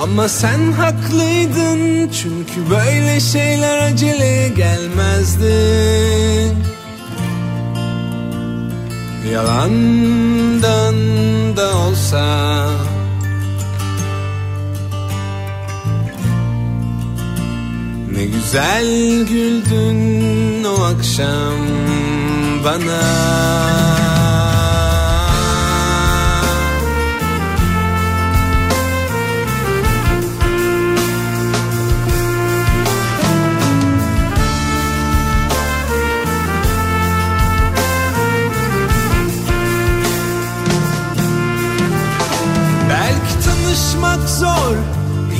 Ama sen haklıydın Çünkü böyle şeyler acele gelmezdi. Yalandan da olsa. Ne güzel güldün o akşam bana zor,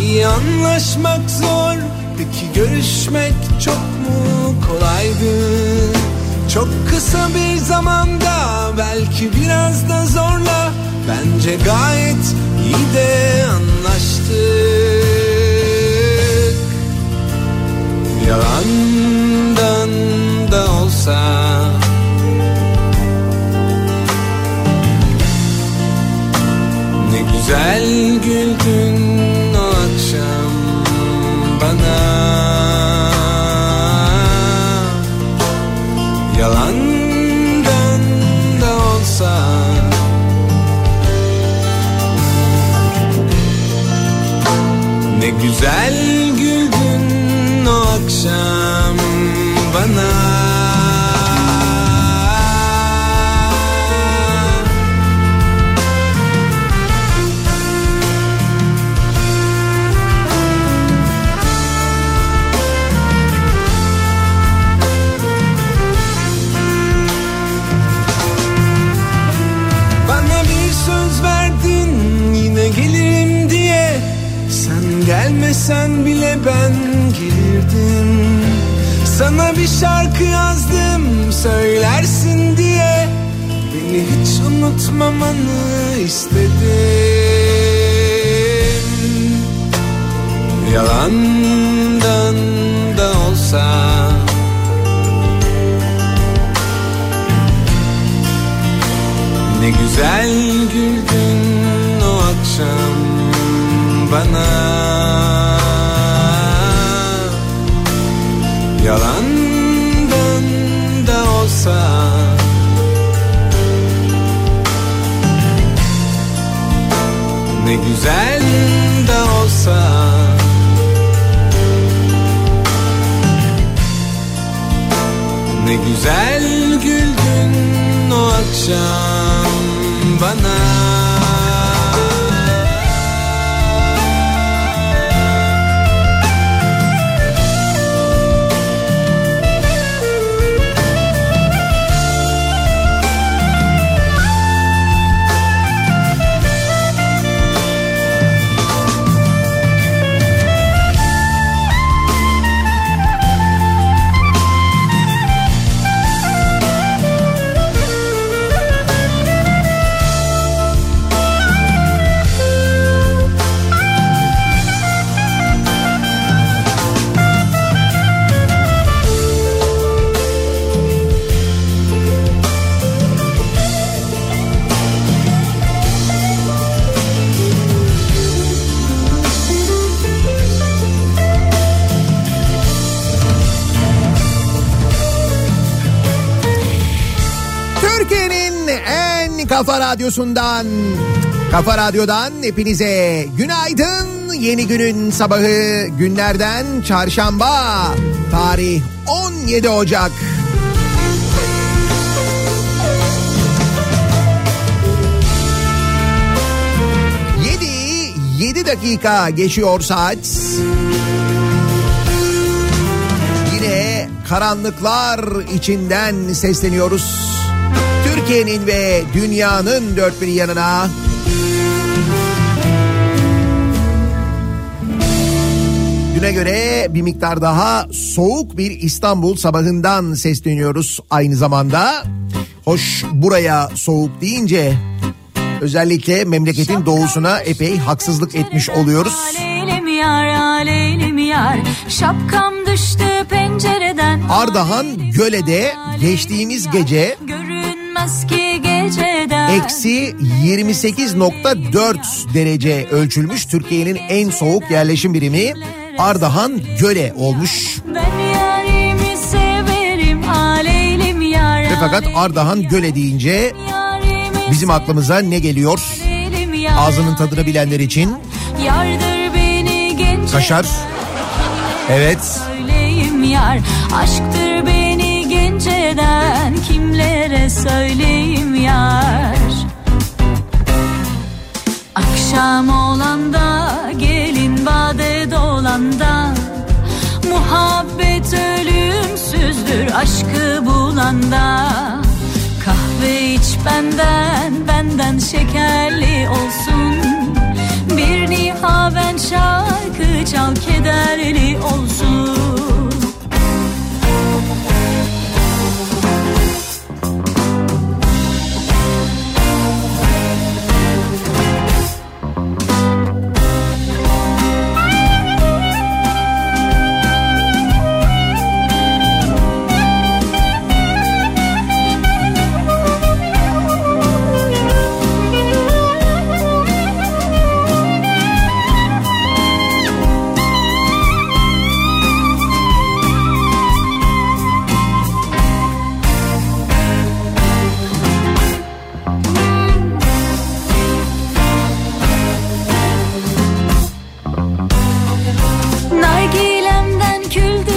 iyi anlaşmak zor. Peki görüşmek çok mu kolaydı? Çok kısa bir zamanda belki biraz da zorla Bence gayet iyi de anlaştık Yalandan da olsa güzel güldün o akşam bana. Yalandan da olsa. Ne güzel güldün o akşam bana gelmesen bile ben gelirdim Sana bir şarkı yazdım söylersin diye. Beni hiç unutmamanı istedim. Yalandan da olsa. Ne güzel güldün o akşam bana olsa Ne güzel de olsa. Ne güzel güldün o akşam bana kafa radyosundan Kafa Radyo'dan hepinize günaydın. Yeni günün sabahı günlerden çarşamba. Tarih 17 Ocak. Yedi, yedi dakika geçiyor saat. Yine karanlıklar içinden sesleniyoruz. Türkiye'nin ve dünyanın dört bir yanına Düne göre bir miktar daha soğuk bir İstanbul sabahından sesleniyoruz aynı zamanda. Hoş buraya soğuk deyince özellikle memleketin doğusuna epey haksızlık etmiş oluyoruz. Ardahan Göle'de geçtiğimiz gece. Eksi 28.4 derece ölçülmüş. Türkiye'nin en soğuk yerleşim birimi Ardahan Göle olmuş. Ve fakat Ardahan Göle deyince bizim aklımıza ne geliyor? Ağzının tadını bilenler için kaşar. Evet. Söyleyim yar, aşktır beni genç eden. Kimlere söyleyeyim yar. Akşam olanda gelin bade dolanda Muhabbet ölümsüzdür aşkı bulanda Kahve iç benden benden şekerli olsun Bir nihaven şarkı çal kederli olsun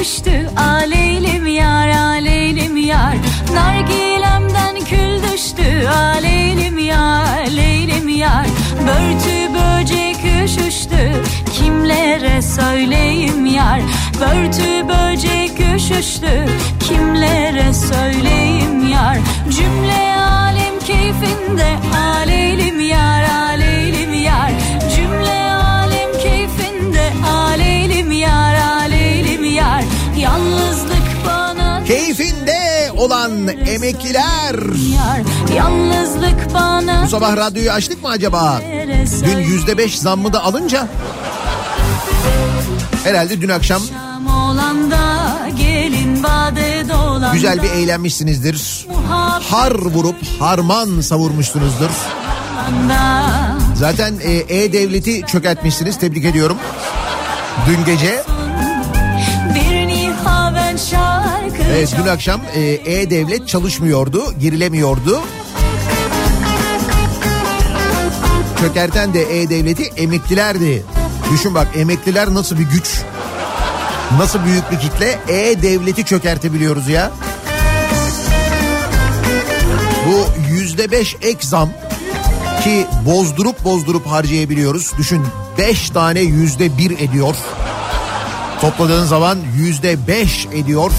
düştü. Aleylim yar aleylim yar. Nargilemden kül düştü. Aleylim yar leylim yar. Börtü böcek üşüştü. Kimlere söyleyeyim yar? Börtü böcek üşüştü. Kimlere söyleyeyim yar? Cümle alem keyfinde. Aleylim yar aleylim olan emekliler. yar Yalnızlık bana Bu sabah radyoyu açtık mı acaba? Dün yüzde beş zammı da alınca herhalde dün akşam güzel bir eğlenmişsinizdir. Har vurup harman savurmuşsunuzdur. Zaten e, E-Devlet'i çökertmişsiniz tebrik ediyorum. Dün gece evet, dün akşam e, E-Devlet çalışmıyordu, girilemiyordu. Çökerten de E-Devlet'i emeklilerdi. Düşün bak emekliler nasıl bir güç. Nasıl büyük bir kitle E-Devlet'i çökertebiliyoruz ya. Bu yüzde beş ek zam ki bozdurup bozdurup harcayabiliyoruz. Düşün beş tane yüzde bir ediyor. Topladığın zaman yüzde beş ediyor.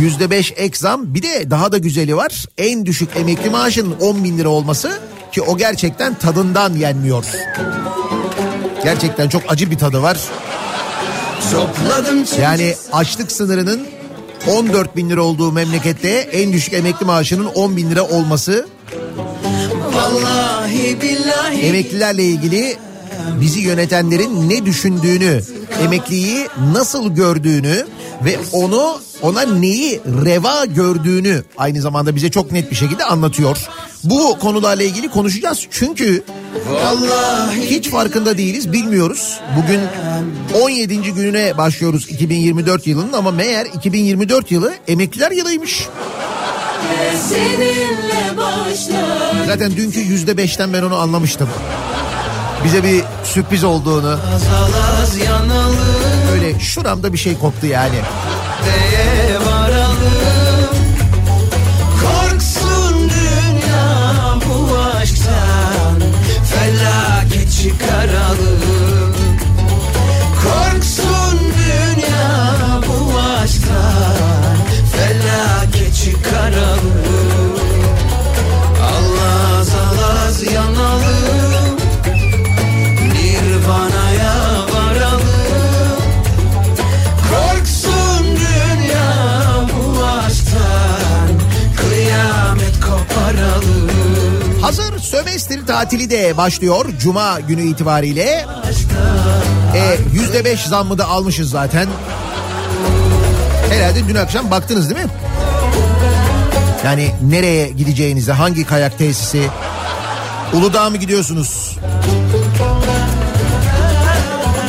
Yüzde beş ek zam bir de daha da güzeli var. En düşük emekli maaşının 10 bin lira olması ki o gerçekten tadından yenmiyor. Gerçekten çok acı bir tadı var. Yani açlık sınırının 14 bin lira olduğu memlekette en düşük emekli maaşının 10 bin lira olması Vallahi billahi emeklilerle ilgili bizi yönetenlerin ne düşündüğünü, emekliyi nasıl gördüğünü ve onu ona neyi reva gördüğünü aynı zamanda bize çok net bir şekilde anlatıyor. Bu konularla ilgili konuşacağız çünkü hiç farkında değiliz, bilmiyoruz. Bugün 17. gününe başlıyoruz 2024 yılının ama meğer 2024 yılı emekliler yılıymış. Zaten dünkü yüzde beşten ben onu anlamıştım. Bize bir sürpriz olduğunu. Yanalım Öyle şuramda bir şey koptu yani. Korksun dünya bu aşktan. Felaket çıkaralım tatili de başlıyor Cuma günü itibariyle. E, yüzde beş zammı da almışız zaten. Herhalde dün akşam baktınız değil mi? Yani nereye gideceğinize, hangi kayak tesisi? Uludağ mı gidiyorsunuz?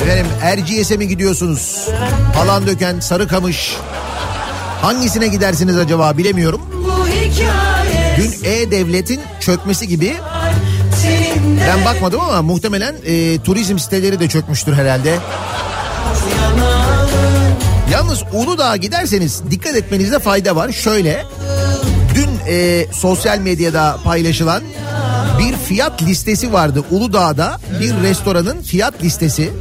Efendim Erciyes'e mi gidiyorsunuz? Palandöken, Sarıkamış. Hangisine gidersiniz acaba bilemiyorum. Dün E-Devlet'in çökmesi gibi ben bakmadım ama muhtemelen e, turizm siteleri de çökmüştür herhalde. Yalnız Uludağ'a giderseniz dikkat etmenizde fayda var. Şöyle dün e, sosyal medyada paylaşılan bir fiyat listesi vardı Uludağ'da bir restoranın fiyat listesi.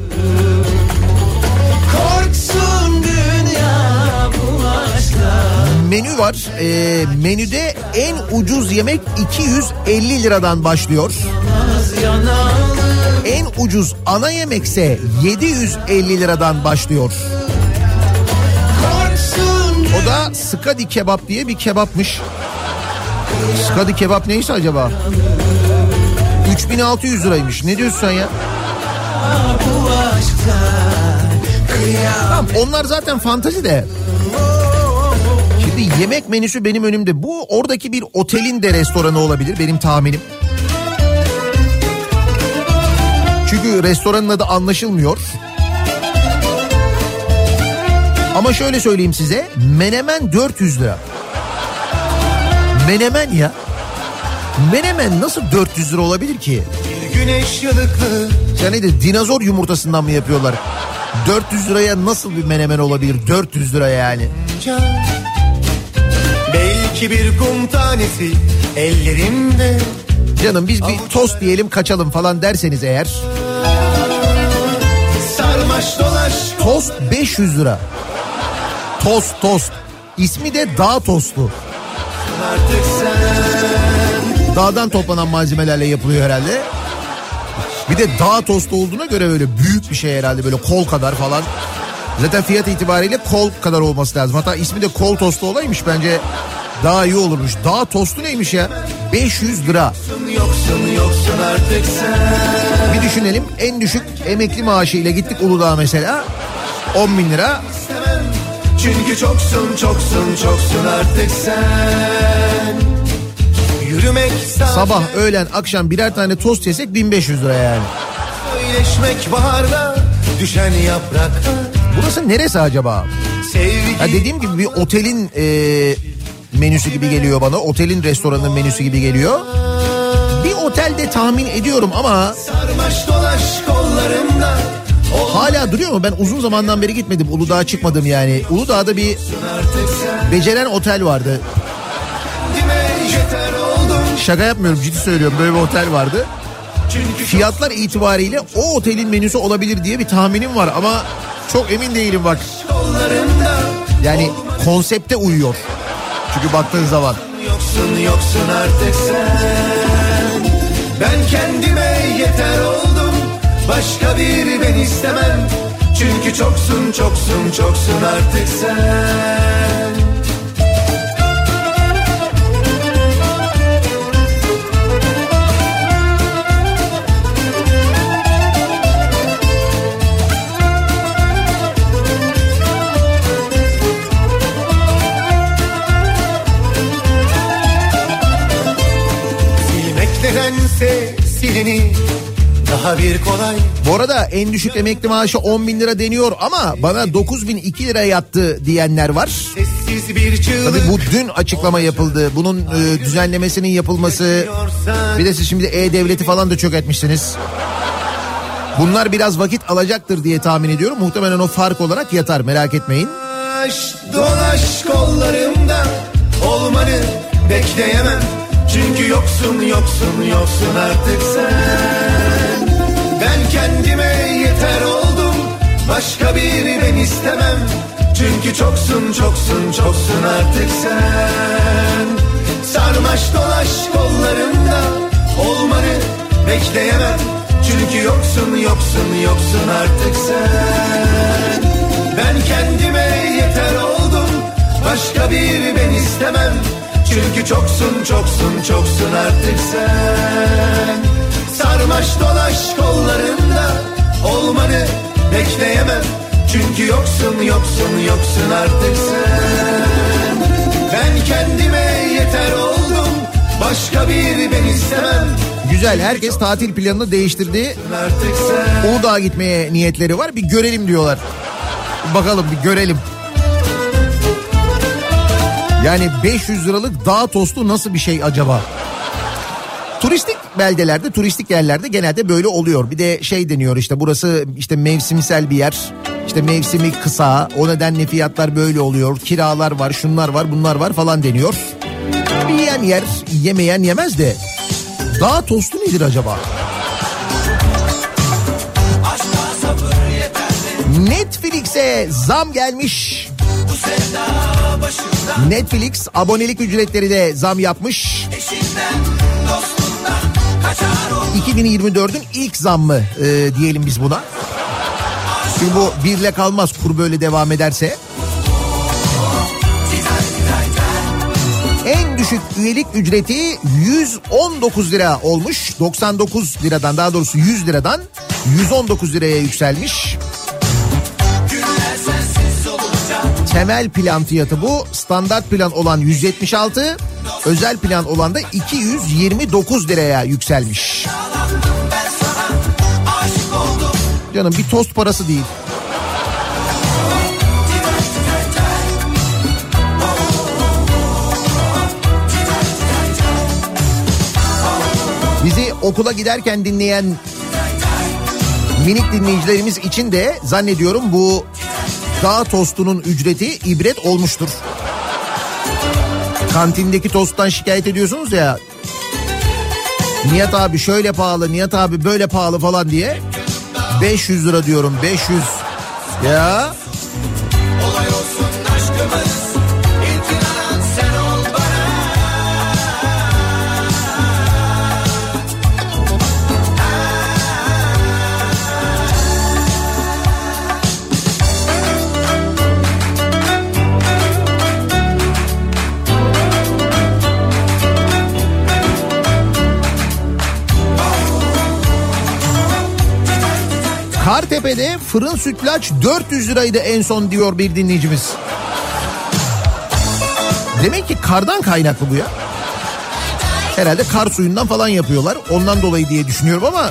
Menü var. E, menüde en ucuz yemek 250 liradan başlıyor. En ucuz ana yemekse 750 liradan başlıyor. O da Skadi kebap diye bir kebapmış. Skadi kebap neyse acaba? 3600 liraymış. Ne diyorsun sen ya? Tamam onlar zaten fantazi de. Şimdi yemek menüsü benim önümde. Bu oradaki bir otelin de restoranı olabilir benim tahminim. Çünkü restoranın adı anlaşılmıyor. Ama şöyle söyleyeyim size. Menemen 400 lira. Menemen ya. Menemen nasıl 400 lira olabilir ki? güneş yanıklı Yani nedir dinozor yumurtasından mı yapıyorlar? 400 liraya nasıl bir menemen olabilir? 400 lira yani. Belki bir kum tanesi ellerimde Canım biz bir tost diyelim kaçalım falan derseniz eğer. sarmaş dolaş Tost 500 lira. Tost tost. İsmi de dağ tostu. artık sen Dağdan toplanan malzemelerle yapılıyor herhalde. Bir de dağ tostu olduğuna göre böyle büyük bir şey herhalde böyle kol kadar falan. Zaten fiyat itibariyle kol kadar olması lazım. Hatta ismi de kol tostu olaymış bence daha iyi olurmuş. Dağ tostu neymiş ya? 500 lira. yoksun yoksun Bir düşünelim en düşük emekli maaşıyla gittik Uludağ'a mesela 10 bin lira. Çünkü çoksun çoksun çoksun artık sen Yürümek Sabah öğlen akşam birer tane tost yesek 1500 lira yani. söyleşmek baharda düşen yaprakta Burası neresi acaba? Ya dediğim gibi bir otelin e, menüsü gibi geliyor bana. Otelin restoranın menüsü gibi geliyor. Bir otelde tahmin ediyorum ama sarmaş dolaş kollarımda O hala duruyor mu? Ben uzun zamandan beri gitmedim. Uludağ'a çıkmadım yani. Uludağ'da bir beceren otel vardı. Şaka yapmıyorum ciddi söylüyorum. Böyle bir otel vardı. Fiyatlar itibariyle o otelin menüsü olabilir diye bir tahminim var ama çok emin değilim bak. Yani konsepte uyuyor. Çünkü baktığın zaman. Yoksun yoksun artık sen Ben kendime yeter oldum Başka bir ben istemem Çünkü çoksun çoksun çoksun artık sen Silini daha bir kolay Bu arada en düşük emekli maaşı 10 bin lira deniyor ama bana 9 bin 2 lira yattı diyenler var. Tabii bu dün açıklama yapıldı. Bunun e, düzenlemesinin yapılması. Bir de siz şimdi E-Devleti falan da çökertmişsiniz. Bunlar biraz vakit alacaktır diye tahmin ediyorum. Muhtemelen o fark olarak yatar merak etmeyin. Dolaş kollarımda olmanı bekleyemem Çünkü yoksun yoksun yoksun artık sen. Ben kendime yeter oldum başka bir ben istemem. Çünkü çoksun çoksun çoksun artık sen. Sarmaş dolaş kollarımda olmanı bekleyemem. Çünkü yoksun yoksun yoksun artık sen. Ben kendime yeter oldum Başka bir ben istemem Çünkü çoksun çoksun çoksun artık sen Sarmaş dolaş kollarında Olmanı bekleyemem Çünkü yoksun yoksun yoksun artık sen Ben kendime yeter oldum Başka bir ben istemem Güzel herkes tatil planını değiştirdi. Artık sen Uludağ'a gitmeye niyetleri var. Bir görelim diyorlar. Bakalım bir görelim. Yani 500 liralık dağ tostu nasıl bir şey acaba? Turistik beldelerde, turistik yerlerde genelde böyle oluyor. Bir de şey deniyor işte burası işte mevsimsel bir yer. İşte mevsimi kısa. O nedenle fiyatlar böyle oluyor. Kiralar var, şunlar var, bunlar var falan deniyor. Yiyen yer, yemeyen yemez de. Dağ tostu nedir acaba? Netflix'e zam gelmiş. Netflix abonelik ücretleri de zam yapmış. 2024'ün ilk zammı e, diyelim biz buna. Şimdi bu birle kalmaz kur böyle devam ederse. En düşük üyelik ücreti 119 lira olmuş. 99 liradan daha doğrusu 100 liradan 119 liraya yükselmiş. Temel plan fiyatı bu. Standart plan olan 176, özel plan olan da 229 liraya yükselmiş. Canım bir tost parası değil. Bizi okula giderken dinleyen minik dinleyicilerimiz için de zannediyorum bu dağ tostunun ücreti ibret olmuştur. Kantindeki tosttan şikayet ediyorsunuz ya. Nihat abi şöyle pahalı, Nihat abi böyle pahalı falan diye. 500 lira diyorum 500. Ya Kartepe'de fırın sütlaç 400 liraydı en son diyor bir dinleyicimiz. Demek ki kardan kaynaklı bu ya. Herhalde kar suyundan falan yapıyorlar. Ondan dolayı diye düşünüyorum ama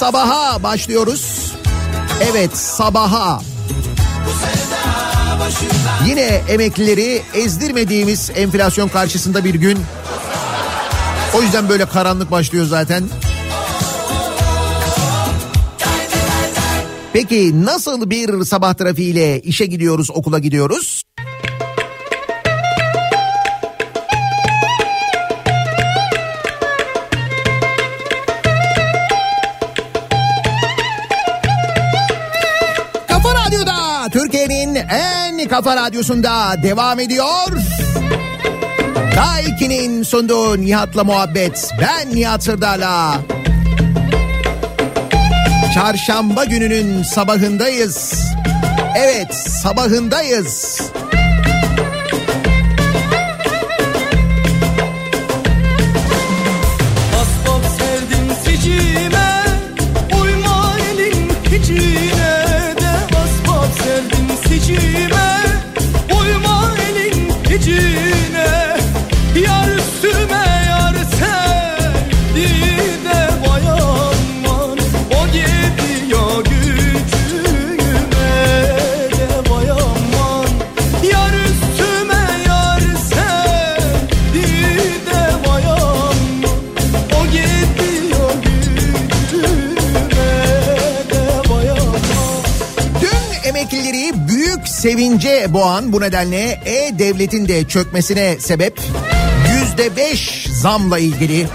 sabaha başlıyoruz. Evet sabaha. Yine emeklileri ezdirmediğimiz enflasyon karşısında bir gün. O yüzden böyle karanlık başlıyor zaten. Peki nasıl bir sabah trafiğiyle işe gidiyoruz, okula gidiyoruz? Kafa radyosunda devam ediyor. Daiki'nin sunduğu Nihat'la muhabbet. Ben Nihat Sırdar'la. Çarşamba gününün sabahındayız. Evet sabahındayız. Sevince boğan bu nedenle E-Devlet'in de çökmesine sebep yüzde beş zamla ilgili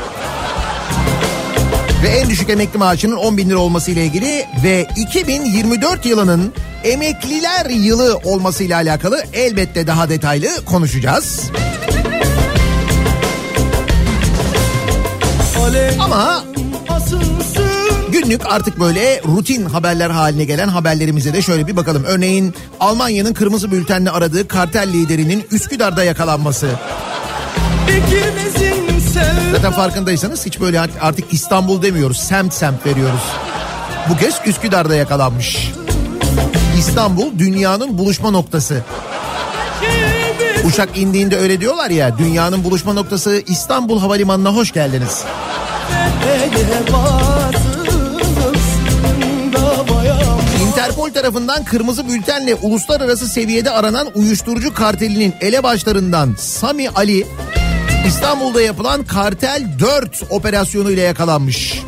ve en düşük emekli maaşının 10 bin lira olması ile ilgili ve 2024 yılının emekliler yılı olmasıyla alakalı elbette daha detaylı konuşacağız. Ama Günlük artık böyle rutin haberler haline gelen haberlerimize de şöyle bir bakalım. Örneğin Almanya'nın kırmızı bültenle aradığı kartel liderinin Üsküdar'da yakalanması. Zaten farkındaysanız hiç böyle artık İstanbul demiyoruz. Semt semt veriyoruz. Bu kez Üsküdar'da yakalanmış. İstanbul dünyanın buluşma noktası. Uçak indiğinde öyle diyorlar ya dünyanın buluşma noktası İstanbul Havalimanı'na hoş geldiniz. Tarafından kırmızı bültenle uluslararası seviyede aranan uyuşturucu kartelinin elebaşlarından Sami Ali İstanbul'da yapılan Kartel 4 operasyonu ile yakalanmış.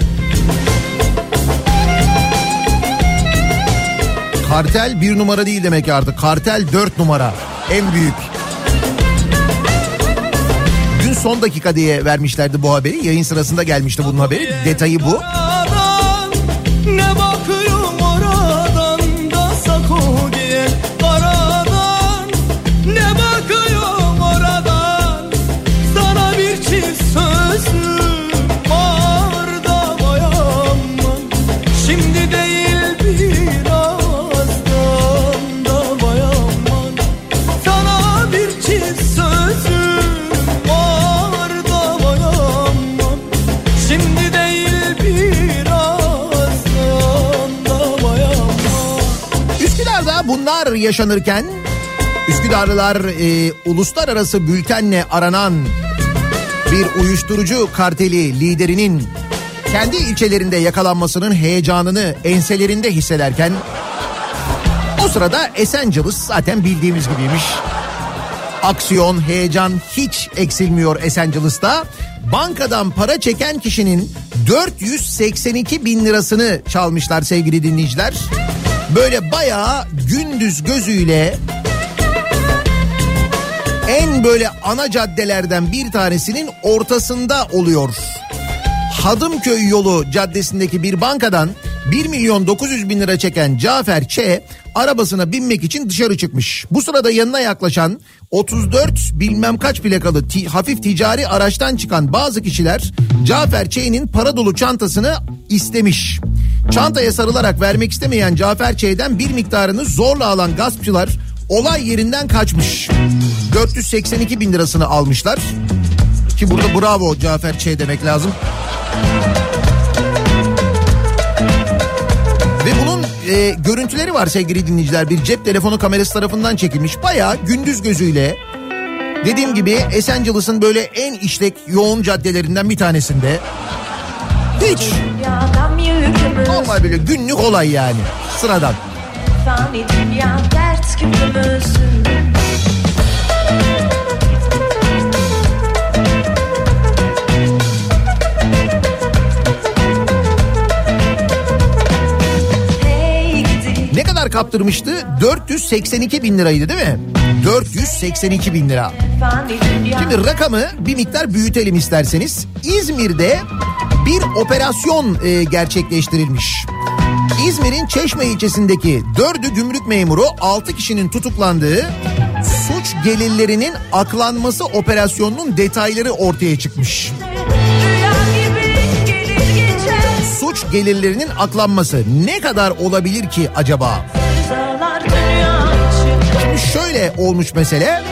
Kartel bir numara değil demek artık. Kartel 4 numara. En büyük. Dün son dakika diye vermişlerdi bu haberi. Yayın sırasında gelmişti bunun haberi. Detayı bu. Ne bakıyorum yaşanırken Üsküdarlılar e, uluslararası bültenle aranan bir uyuşturucu karteli liderinin kendi ilçelerinde yakalanmasının heyecanını enselerinde hissederken o sırada Esenciles zaten bildiğimiz gibiymiş. Aksiyon, heyecan hiç eksilmiyor Esenciles'ta. Bankadan para çeken kişinin 482 bin lirasını çalmışlar sevgili dinleyiciler. Böyle bayağı gündüz gözüyle en böyle ana caddelerden bir tanesinin ortasında oluyor. Hadımköy yolu caddesindeki bir bankadan 1 milyon 900 bin lira çeken Cafer Ç arabasına binmek için dışarı çıkmış. Bu sırada yanına yaklaşan 34 bilmem kaç plakalı ti- hafif ticari araçtan çıkan bazı kişiler Cafer Ç'nin para dolu çantasını istemiş. Çantaya sarılarak vermek istemeyen Cafer Ç'den bir miktarını zorla alan gaspçılar olay yerinden kaçmış. 482 bin lirasını almışlar. Ki burada bravo Cafer Ç demek lazım. Ve bunun e, görüntüleri var sevgili dinleyiciler. Bir cep telefonu kamerası tarafından çekilmiş. Bayağı gündüz gözüyle dediğim gibi Esenciles'ın böyle en işlek yoğun caddelerinden bir tanesinde. Hiç yükümüz normal böyle günlük olay yani sıradan. Fani dünya dert Ne kadar kaptırmıştı? 482 bin liraydı değil mi? 482 bin lira. Şimdi rakamı bir miktar büyütelim isterseniz. İzmir'de bir operasyon e, gerçekleştirilmiş. İzmir'in Çeşme ilçesindeki dördü gümrük memuru 6 kişinin tutuklandığı suç gelirlerinin aklanması operasyonunun detayları ortaya çıkmış. Suç gelirlerinin aklanması ne kadar olabilir ki acaba? Şimdi şöyle olmuş mesele.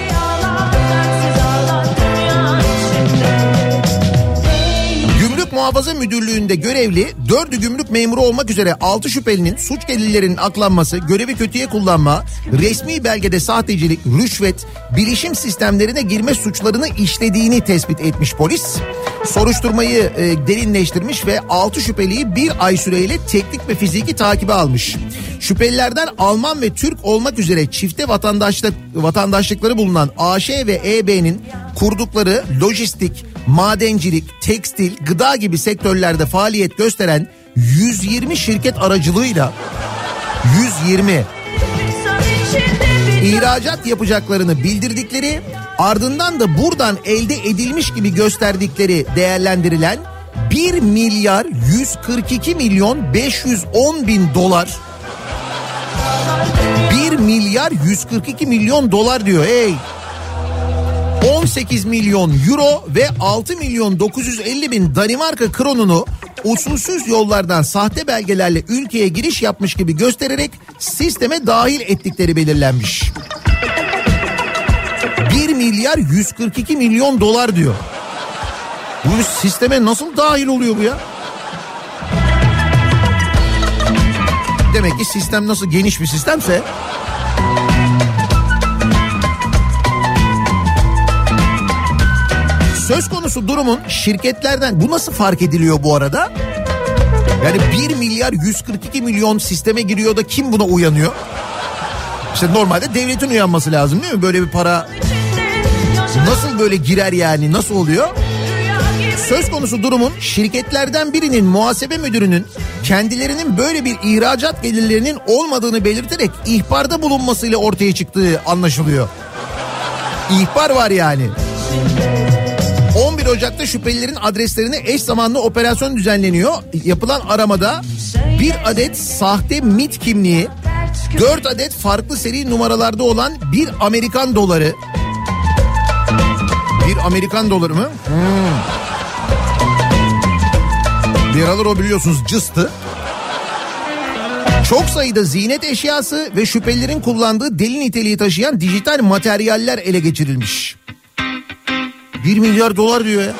Muhafaza Müdürlüğü'nde görevli 4'ü gümrük memuru olmak üzere 6 şüphelinin suç delillerinin aklanması, görevi kötüye kullanma, resmi belgede sahtecilik, rüşvet, bilişim sistemlerine girme suçlarını işlediğini tespit etmiş polis. Soruşturmayı e, derinleştirmiş ve 6 şüpheliyi bir ay süreyle teknik ve fiziki takibe almış. Şüphelilerden Alman ve Türk olmak üzere çifte vatandaşlık vatandaşlıkları bulunan AŞ ve EB'nin kurdukları lojistik, madencilik, tekstil, gıda gibi sektörlerde faaliyet gösteren 120 şirket aracılığıyla 120 İnsan içinde bir ihracat yapacaklarını bildirdikleri ardından da buradan elde edilmiş gibi gösterdikleri değerlendirilen 1 milyar 142 milyon 510 bin dolar. 1 milyar 142 milyon dolar diyor hey. 18 milyon euro ve 6 milyon 950 bin Danimarka kronunu usulsüz yollardan sahte belgelerle ülkeye giriş yapmış gibi göstererek sisteme dahil ettikleri belirlenmiş. 1 milyar 142 milyon dolar diyor. Bu sisteme nasıl dahil oluyor bu ya? Demek ki sistem nasıl geniş bir sistemse Söz konusu durumun şirketlerden bu nasıl fark ediliyor bu arada? Yani 1 milyar 142 milyon sisteme giriyor da kim buna uyanıyor? İşte normalde devletin uyanması lazım değil mi? Böyle bir para nasıl böyle girer yani nasıl oluyor? Söz konusu durumun şirketlerden birinin muhasebe müdürünün kendilerinin böyle bir ihracat gelirlerinin olmadığını belirterek ihbarda bulunmasıyla ortaya çıktığı anlaşılıyor. İhbar var yani. 11 Ocak'ta şüphelilerin adreslerine eş zamanlı operasyon düzenleniyor. Yapılan aramada bir adet sahte MIT kimliği, 4 adet farklı seri numaralarda olan bir Amerikan doları. Bir Amerikan doları mı? Hmm. Bir aralar o biliyorsunuz cıstı. Çok sayıda ziynet eşyası ve şüphelilerin kullandığı deli niteliği taşıyan dijital materyaller ele geçirilmiş. 1 milyar dolar diyor ya.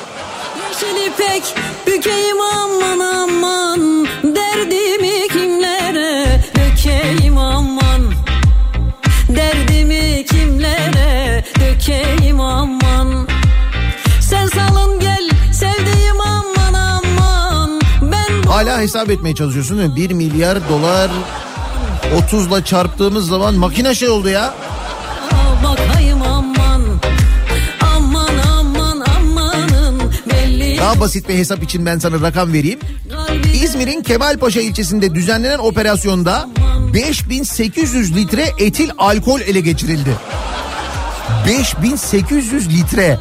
Yeşil ipek bükeyim aman aman Derdimi kimlere dökeyim aman Derdimi kimlere dökeyim aman Sen salın gel sevdiğim aman aman Ben Hala hesap etmeye çalışıyorsun değil mi? 1 milyar dolar 30'la çarptığımız zaman makine şey oldu ya. Daha basit bir hesap için ben sana rakam vereyim. İzmir'in Kemalpaşa ilçesinde düzenlenen operasyonda 5800 litre etil alkol ele geçirildi. 5800 litre.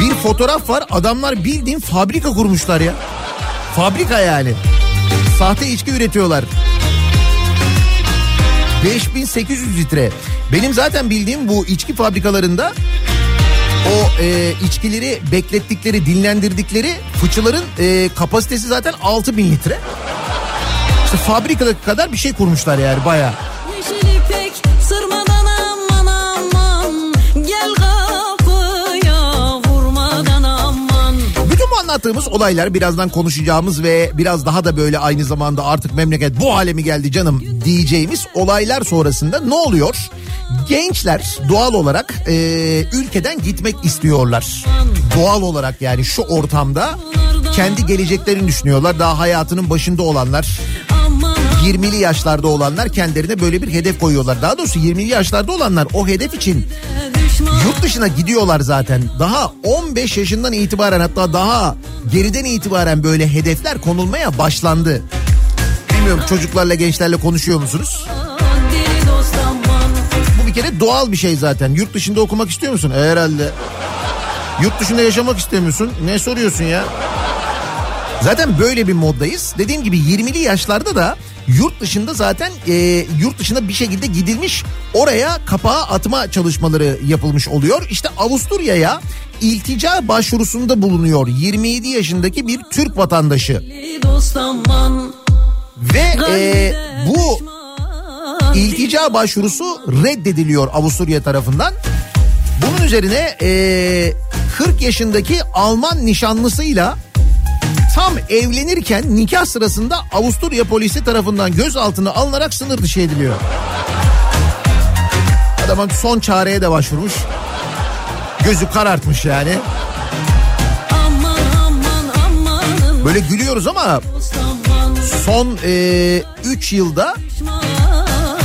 Bir fotoğraf var adamlar bildiğin fabrika kurmuşlar ya. Fabrika yani. Sahte içki üretiyorlar. 5800 litre. Benim zaten bildiğim bu içki fabrikalarında o e, içkileri beklettikleri, dinlendirdikleri fıçıların e, kapasitesi zaten 6000 litre. İşte fabrikadaki kadar bir şey kurmuşlar yani bayağı. Anlattığımız olaylar birazdan konuşacağımız ve biraz daha da böyle aynı zamanda artık memleket bu hale mi geldi canım diyeceğimiz olaylar sonrasında ne oluyor? Gençler doğal olarak e, ülkeden gitmek istiyorlar. Doğal olarak yani şu ortamda kendi geleceklerini düşünüyorlar. Daha hayatının başında olanlar, Aman 20'li yaşlarda olanlar kendilerine böyle bir hedef koyuyorlar. Daha doğrusu 20'li yaşlarda olanlar o hedef için Yurt dışına gidiyorlar zaten. Daha 15 yaşından itibaren hatta daha geriden itibaren böyle hedefler konulmaya başlandı. Bilmiyorum çocuklarla gençlerle konuşuyor musunuz? Kere doğal bir şey zaten. Yurt dışında okumak istiyor musun? E, Herhalde. Yurt dışında yaşamak istemiyorsun. Ne soruyorsun ya? Zaten böyle bir moddayız. Dediğim gibi 20'li yaşlarda da yurt dışında zaten e, yurt dışında bir şekilde gidilmiş oraya kapağı atma çalışmaları yapılmış oluyor. İşte Avusturya'ya iltica başvurusunda bulunuyor 27 yaşındaki bir Türk vatandaşı. Ve e, bu İltica başvurusu reddediliyor Avusturya tarafından. Bunun üzerine e, 40 yaşındaki Alman nişanlısıyla tam evlenirken nikah sırasında Avusturya polisi tarafından gözaltına alınarak sınır dışı ediliyor. Adam son çareye de başvurmuş. Gözü karartmış yani. Böyle gülüyoruz ama son 3 yılda düşman.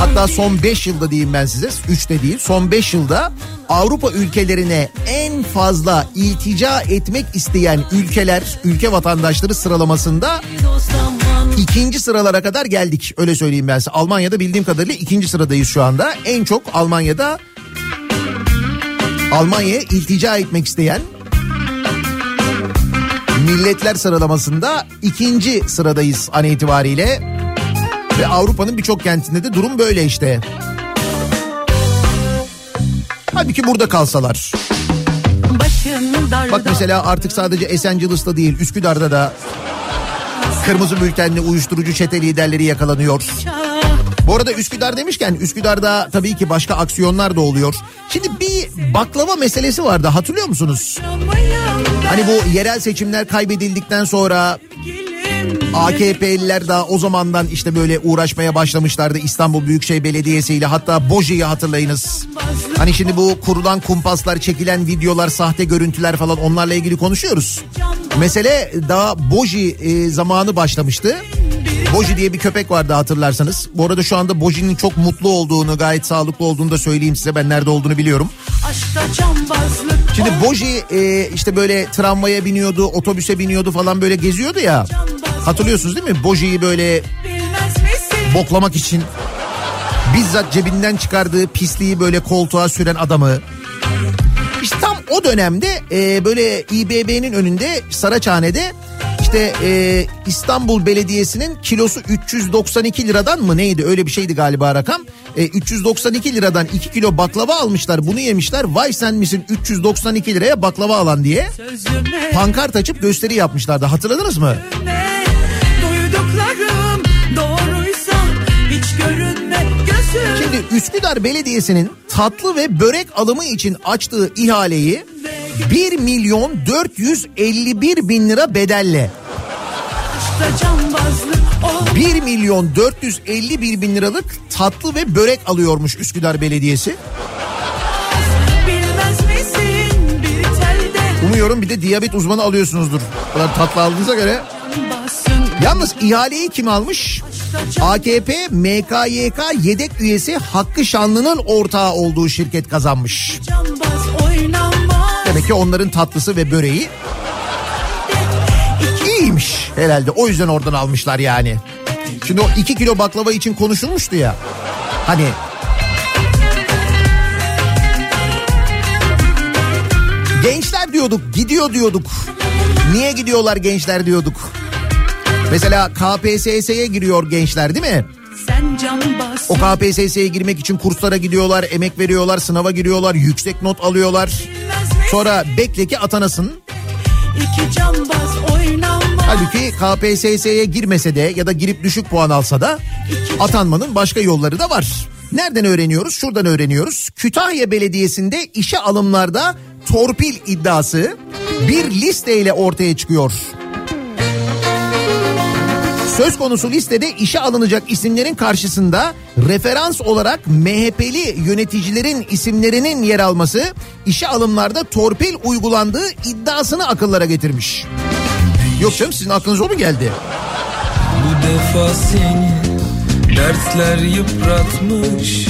Hatta son 5 yılda diyeyim ben size 3 de değil son 5 yılda Avrupa ülkelerine en fazla iltica etmek isteyen ülkeler ülke vatandaşları sıralamasında ikinci sıralara kadar geldik öyle söyleyeyim ben size. Almanya'da bildiğim kadarıyla ikinci sıradayız şu anda. En çok Almanya'da Almanya'ya iltica etmek isteyen milletler sıralamasında ikinci sıradayız an itibariyle. Ve Avrupa'nın birçok kentinde de durum böyle işte. Halbuki burada kalsalar. Bak mesela artık sadece Esencilis'ta değil Üsküdar'da da kırmızı bültenli uyuşturucu çete liderleri yakalanıyor. Bu arada Üsküdar demişken Üsküdar'da tabii ki başka aksiyonlar da oluyor. Şimdi bir baklava meselesi vardı hatırlıyor musunuz? Hani bu yerel seçimler kaybedildikten sonra AKP'liler daha o zamandan işte böyle uğraşmaya başlamışlardı İstanbul Büyükşehir Belediyesi ile hatta Boji'yi hatırlayınız. Hani şimdi bu kurulan kumpaslar çekilen videolar sahte görüntüler falan onlarla ilgili konuşuyoruz. Mesele daha Boji e, zamanı başlamıştı. Boji diye bir köpek vardı hatırlarsanız. Bu arada şu anda Boji'nin çok mutlu olduğunu gayet sağlıklı olduğunu da söyleyeyim size ben nerede olduğunu biliyorum. Şimdi Boji e, işte böyle tramvaya biniyordu, otobüse biniyordu falan böyle geziyordu ya. Hatırlıyorsunuz değil mi? Boji'yi böyle boklamak için bizzat cebinden çıkardığı pisliği böyle koltuğa süren adamı. İşte tam o dönemde e, böyle İBB'nin önünde Saraçhane'de işte e, İstanbul Belediyesi'nin kilosu 392 liradan mı neydi öyle bir şeydi galiba rakam. E, 392 liradan 2 kilo baklava almışlar bunu yemişler. Vay sen misin 392 liraya baklava alan diye Sözüme pankart açıp gösteri yapmışlardı hatırladınız mı? ne Şimdi Üsküdar Belediyesi'nin tatlı ve börek alımı için açtığı ihaleyi 1 milyon 451 bin lira bedelle aşkta cambazlık ol 1 milyon 451 bin liralık tatlı ve börek alıyormuş Üsküdar Belediyesi. Umuyorum bir de diyabet uzmanı alıyorsunuzdur. Bu kadar tatlı aldığınıza göre. Yalnız ihaleyi kim almış? AKP MKYK yedek üyesi Hakkı Şanlı'nın ortağı olduğu şirket kazanmış. Demek ki onların tatlısı ve böreği iyiymiş herhalde. O yüzden oradan almışlar yani. Şimdi o iki kilo baklava için konuşulmuştu ya. Hani gençler diyorduk gidiyor diyorduk. Niye gidiyorlar gençler diyorduk. Mesela KPSS'ye giriyor gençler değil mi? O KPSS'ye girmek için kurslara gidiyorlar, emek veriyorlar, sınava giriyorlar, yüksek not alıyorlar. Sonra bekle ki atanasın. Halbuki KPSS'ye girmese de ya da girip düşük puan alsa da atanmanın başka yolları da var. Nereden öğreniyoruz? Şuradan öğreniyoruz. Kütahya Belediyesi'nde işe alımlarda torpil iddiası bir listeyle ortaya çıkıyor. Söz konusu listede işe alınacak isimlerin karşısında referans olarak MHP'li yöneticilerin isimlerinin yer alması işe alımlarda torpil uygulandığı iddiasını akıllara getirmiş. Yok canım sizin aklınıza o mu geldi? Bu defa seni dertler yıpratmış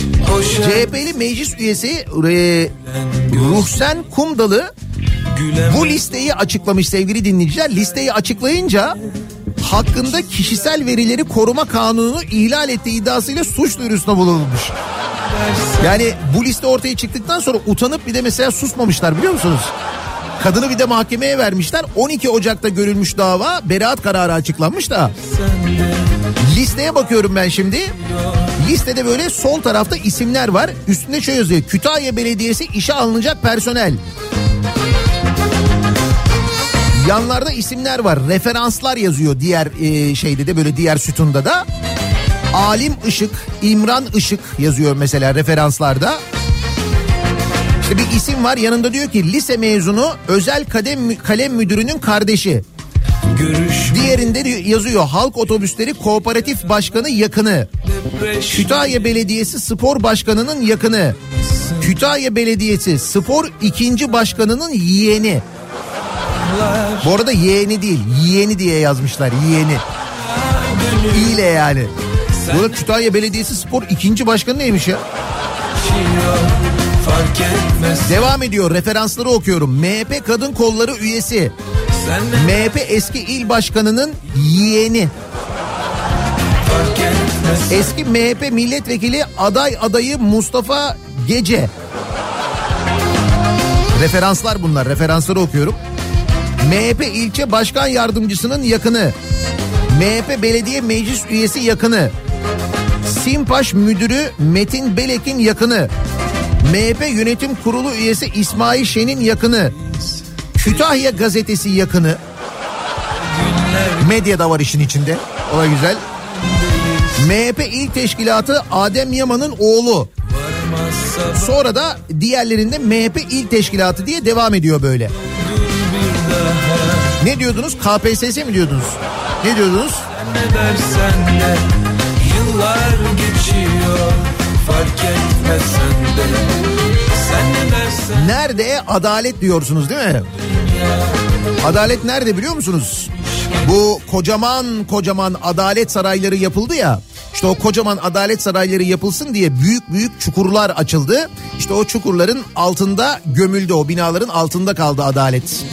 CHP'li meclis üyesi e, Ruhsen Kumdalı bu listeyi açıklamış sevgili dinleyiciler. Listeyi açıklayınca hakkında kişisel verileri koruma kanununu ihlal ettiği iddiasıyla suç duyurusunda bulunmuş. Yani bu liste ortaya çıktıktan sonra utanıp bir de mesela susmamışlar biliyor musunuz? Kadını bir de mahkemeye vermişler. 12 Ocak'ta görülmüş dava beraat kararı açıklanmış da. Listeye bakıyorum ben şimdi. Listede böyle sol tarafta isimler var. Üstünde şöyle yazıyor. Kütahya Belediyesi işe alınacak personel. Yanlarda isimler var. Referanslar yazıyor diğer e, şeyde de böyle diğer sütunda da. Alim Işık, İmran Işık yazıyor mesela referanslarda. İşte bir isim var yanında diyor ki lise mezunu özel kadem, kalem müdürünün kardeşi. Görüş Diğerinde yazıyor halk otobüsleri kooperatif başkanı yakını. Kütahya Belediyesi spor başkanının yakını. Kütahya Belediyesi spor ikinci başkanının yeğeni. Bu arada yeğeni değil yeğeni diye yazmışlar yeğeni. İyle yani. Burada Kütahya Belediyesi spor ikinci başkanı neymiş ya? Devam ediyor referansları okuyorum. MHP kadın kolları üyesi. MHP eski il başkanının yeğeni. Eski MHP milletvekili aday adayı Mustafa Gece. Referanslar bunlar. Referansları okuyorum. MHP ilçe başkan yardımcısının yakını. MHP belediye meclis üyesi yakını. Simpaş müdürü Metin Belek'in yakını. MHP yönetim kurulu üyesi İsmail Şen'in yakını. Kütahya gazetesi yakını. Medya da var işin içinde. O da güzel. MHP İl Teşkilatı Adem Yaman'ın oğlu. Sonra da diğerlerinde MHP İl Teşkilatı diye devam ediyor böyle. Ne diyordunuz? KPSS mi diyordunuz? Ne diyordunuz? Ne dersen de Yıllar geçiyor Fark etmez sen de Sen ne dersen Nerede adalet diyorsunuz değil mi? Adalet nerede biliyor musunuz? Bu kocaman kocaman adalet sarayları yapıldı ya. İşte o kocaman adalet sarayları yapılsın diye büyük büyük çukurlar açıldı. İşte o çukurların altında gömüldü o binaların altında kaldı adalet.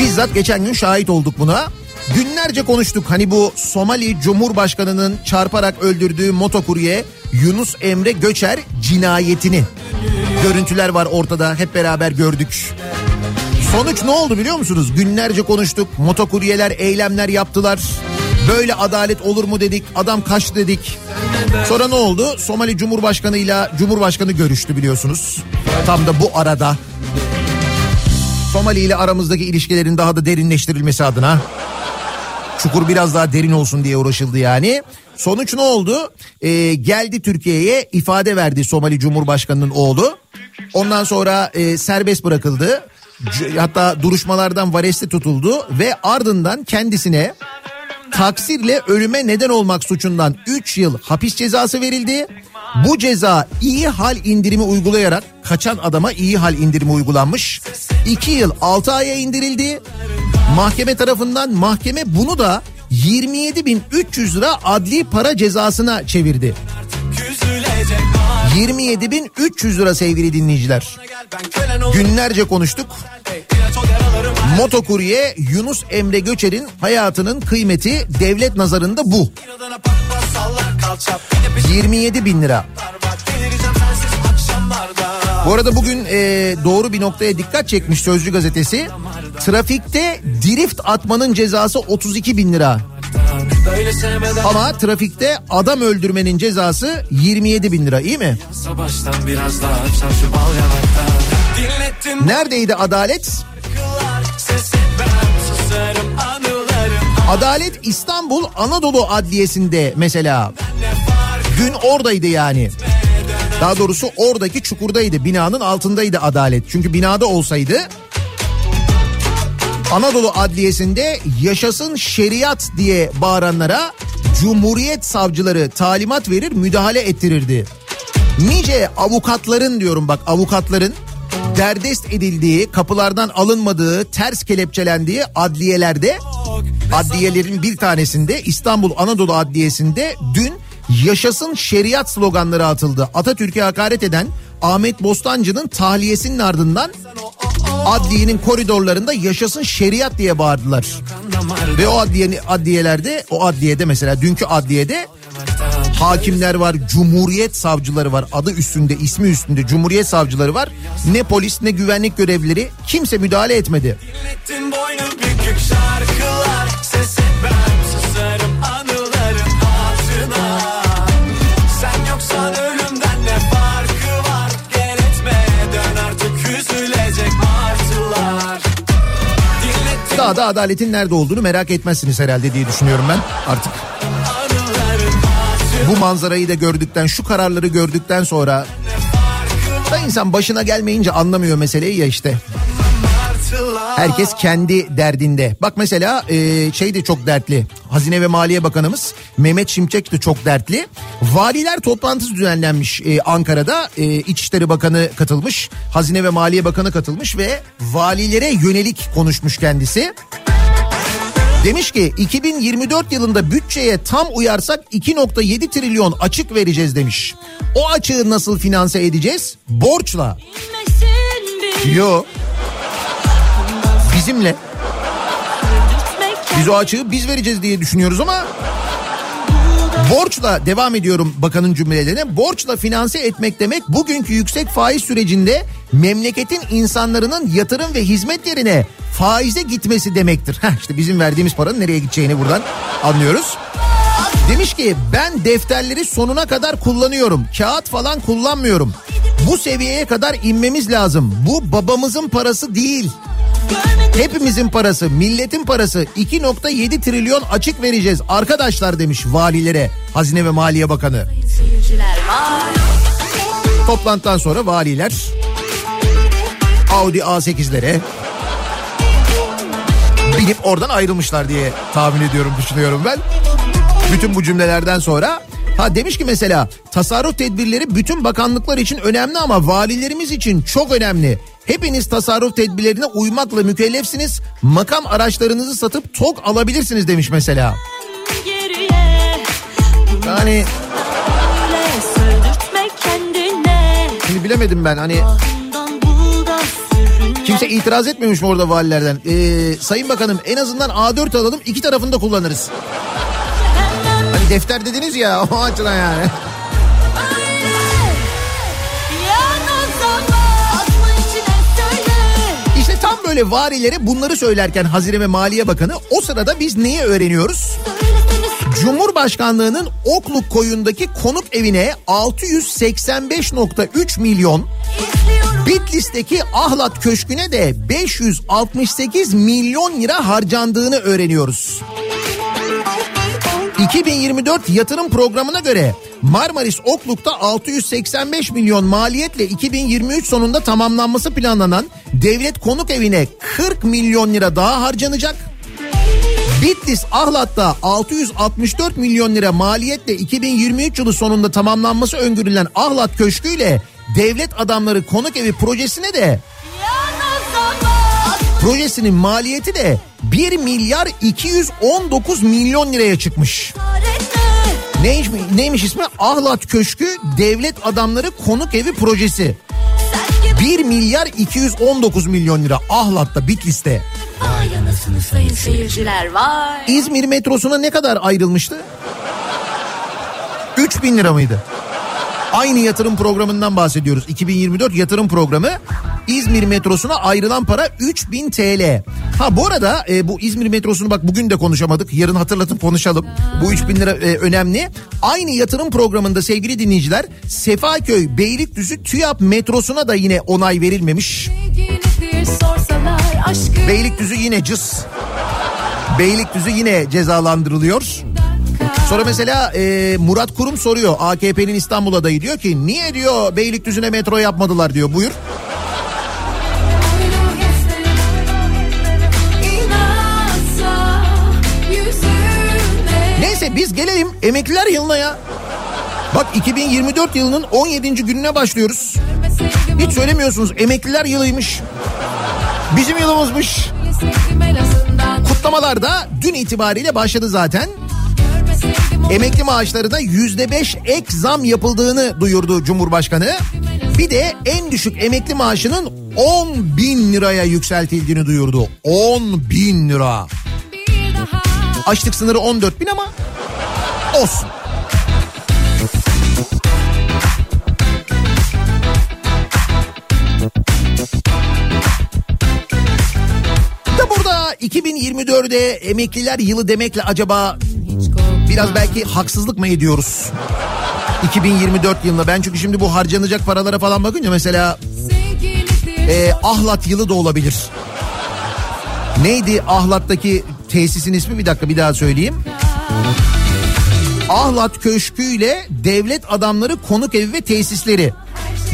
Bizzat geçen gün şahit olduk buna. Günlerce konuştuk hani bu Somali Cumhurbaşkanı'nın çarparak öldürdüğü motokurye Yunus Emre Göçer cinayetini. Görüntüler var ortada hep beraber gördük. Sonuç ne oldu biliyor musunuz? Günlerce konuştuk. Motokuryeler eylemler yaptılar. Böyle adalet olur mu dedik. Adam kaçtı dedik. Sonra ne oldu? Somali Cumhurbaşkanı ile Cumhurbaşkanı görüştü biliyorsunuz. Tam da bu arada. Somali ile aramızdaki ilişkilerin daha da derinleştirilmesi adına. Çukur biraz daha derin olsun diye uğraşıldı yani. Sonuç ne oldu? Ee, geldi Türkiye'ye ifade verdi Somali Cumhurbaşkanı'nın oğlu. Ondan sonra e, serbest bırakıldı. C- Hatta duruşmalardan varesti tutuldu ve ardından kendisine taksirle ölüme neden olmak suçundan 3 yıl hapis cezası verildi. Bu ceza iyi hal indirimi uygulayarak kaçan adama iyi hal indirimi uygulanmış. 2 yıl 6 aya indirildi. Mahkeme tarafından mahkeme bunu da 27.300 lira adli para cezasına çevirdi. 27.300 lira sevgili dinleyiciler. Günlerce konuştuk. Motokurye Yunus Emre Göçer'in hayatının kıymeti devlet nazarında bu. 27 bin lira. Bu arada bugün e, doğru bir noktaya dikkat çekmiş Sözcü gazetesi. Trafikte drift atmanın cezası 32 bin lira. Ama trafikte adam öldürmenin cezası 27 bin lira iyi mi? Neredeydi adalet? ben Adalet İstanbul Anadolu Adliyesi'nde mesela. Dün oradaydı yani. Daha doğrusu oradaki çukurdaydı. Binanın altındaydı adalet. Çünkü binada olsaydı Anadolu Adliyesi'nde yaşasın şeriat diye bağıranlara Cumhuriyet savcıları talimat verir müdahale ettirirdi. Nice avukatların diyorum bak avukatların derdest edildiği, kapılardan alınmadığı, ters kelepçelendiği adliyelerde adliyelerin bir tanesinde İstanbul Anadolu Adliyesi'nde dün yaşasın şeriat sloganları atıldı. Atatürk'e hakaret eden Ahmet Bostancı'nın tahliyesinin ardından adliyenin koridorlarında yaşasın şeriat diye bağırdılar. Ve o adliye, adliyelerde o adliyede mesela dünkü adliyede hakimler var, cumhuriyet savcıları var. Adı üstünde, ismi üstünde cumhuriyet savcıları var. Ne polis ne güvenlik görevlileri kimse müdahale etmedi. Dinlettin boynu bükük şarkılar Daha da adaletin nerede olduğunu merak etmezsiniz herhalde diye düşünüyorum ben artık. Bu manzarayı da gördükten, şu kararları gördükten sonra da insan başına gelmeyince anlamıyor meseleyi ya işte. Herkes kendi derdinde. Bak mesela e, şey de çok dertli. Hazine ve Maliye Bakanımız Mehmet Şimşek de çok dertli. Valiler toplantısı düzenlenmiş e, Ankara'da. E, İçişleri Bakanı katılmış. Hazine ve Maliye Bakanı katılmış ve valilere yönelik konuşmuş kendisi. Demiş ki 2024 yılında bütçeye tam uyarsak 2.7 trilyon açık vereceğiz demiş. O açığı nasıl finanse edeceğiz? Borçla. Yo. Bizimle. Biz o açığı biz vereceğiz diye düşünüyoruz ama borçla devam ediyorum bakanın cümlelerine. Borçla finanse etmek demek bugünkü yüksek faiz sürecinde memleketin insanların yatırım ve hizmet yerine faize gitmesi demektir. Heh, işte bizim verdiğimiz paranın nereye gideceğini buradan anlıyoruz. Demiş ki ben defterleri sonuna kadar kullanıyorum. Kağıt falan kullanmıyorum. Bu seviyeye kadar inmemiz lazım. Bu babamızın parası değil. Hepimizin parası, milletin parası 2.7 trilyon açık vereceğiz arkadaşlar demiş valilere Hazine ve Maliye Bakanı. Toplantıdan sonra valiler Audi A8'lere binip oradan ayrılmışlar diye tahmin ediyorum, düşünüyorum ben. Bütün bu cümlelerden sonra Ha demiş ki mesela tasarruf tedbirleri bütün bakanlıklar için önemli ama valilerimiz için çok önemli. Hepiniz tasarruf tedbirlerine uymakla mükellefsiniz. Makam araçlarınızı satıp tok alabilirsiniz demiş mesela. Yani şimdi bilemedim ben hani kimse itiraz etmemiş mi orada valilerden? Ee, Sayın Bakanım en azından A4 alalım iki tarafını da kullanırız. Defter dediniz ya o açıdan yani. İşte tam böyle varilere bunları söylerken Hazine ve Maliye Bakanı o sırada biz neyi öğreniyoruz? Cumhurbaşkanlığının Okluk koyundaki konuk evine 685.3 milyon, Bitlis'teki Ahlat Köşkü'ne de 568 milyon lira harcandığını öğreniyoruz. 2024 yatırım programına göre Marmaris Okluk'ta 685 milyon maliyetle 2023 sonunda tamamlanması planlanan devlet konuk evine 40 milyon lira daha harcanacak. Bitlis Ahlat'ta 664 milyon lira maliyetle 2023 yılı sonunda tamamlanması öngörülen Ahlat Köşkü ile devlet adamları konuk evi projesine de projesinin maliyeti de 1 milyar 219 milyon liraya çıkmış. Neymiş, neymiş ismi? Ahlat Köşkü Devlet Adamları Konuk Evi Projesi. 1 milyar 219 milyon lira Ahlat'ta Bitlis'te. Vay anasını sayın seyirciler vay. İzmir metrosuna ne kadar ayrılmıştı? 3 bin lira mıydı? Aynı yatırım programından bahsediyoruz. 2024 yatırım programı İzmir metrosuna ayrılan para 3000 TL. Ha bu arada e, bu İzmir metrosunu bak bugün de konuşamadık. Yarın hatırlatıp konuşalım. Bu 3000 lira e, önemli. Aynı yatırım programında sevgili dinleyiciler Sefaköy Beylikdüzü TÜYAP metrosuna da yine onay verilmemiş. Beylikdüzü yine cız. Beylikdüzü yine cezalandırılıyor. Sonra mesela e, Murat Kurum soruyor AKP'nin İstanbul adayı diyor ki niye diyor Beylikdüzü'ne metro yapmadılar diyor buyur. Neyse biz gelelim emekliler yılına ya. Bak 2024 yılının 17. gününe başlıyoruz. Hiç söylemiyorsunuz emekliler yılıymış. Bizim yılımızmış. Kutlamalar da dün itibariyle başladı zaten. Emekli maaşlarına yüzde beş ek zam yapıldığını duyurdu Cumhurbaşkanı. Bir de en düşük emekli maaşının 10 bin liraya yükseltildiğini duyurdu. 10 bin lira. Açlık sınırı 14 bin ama olsun. Da burada 2024'de emekliler yılı demekle acaba biraz belki haksızlık mı ediyoruz? 2024 yılında ben çünkü şimdi bu harcanacak paralara falan bakınca mesela e, Ahlat yılı da olabilir. Neydi Ahlat'taki tesisin ismi bir dakika bir daha söyleyeyim. Ahlat Köşkü ile devlet adamları konuk evi ve tesisleri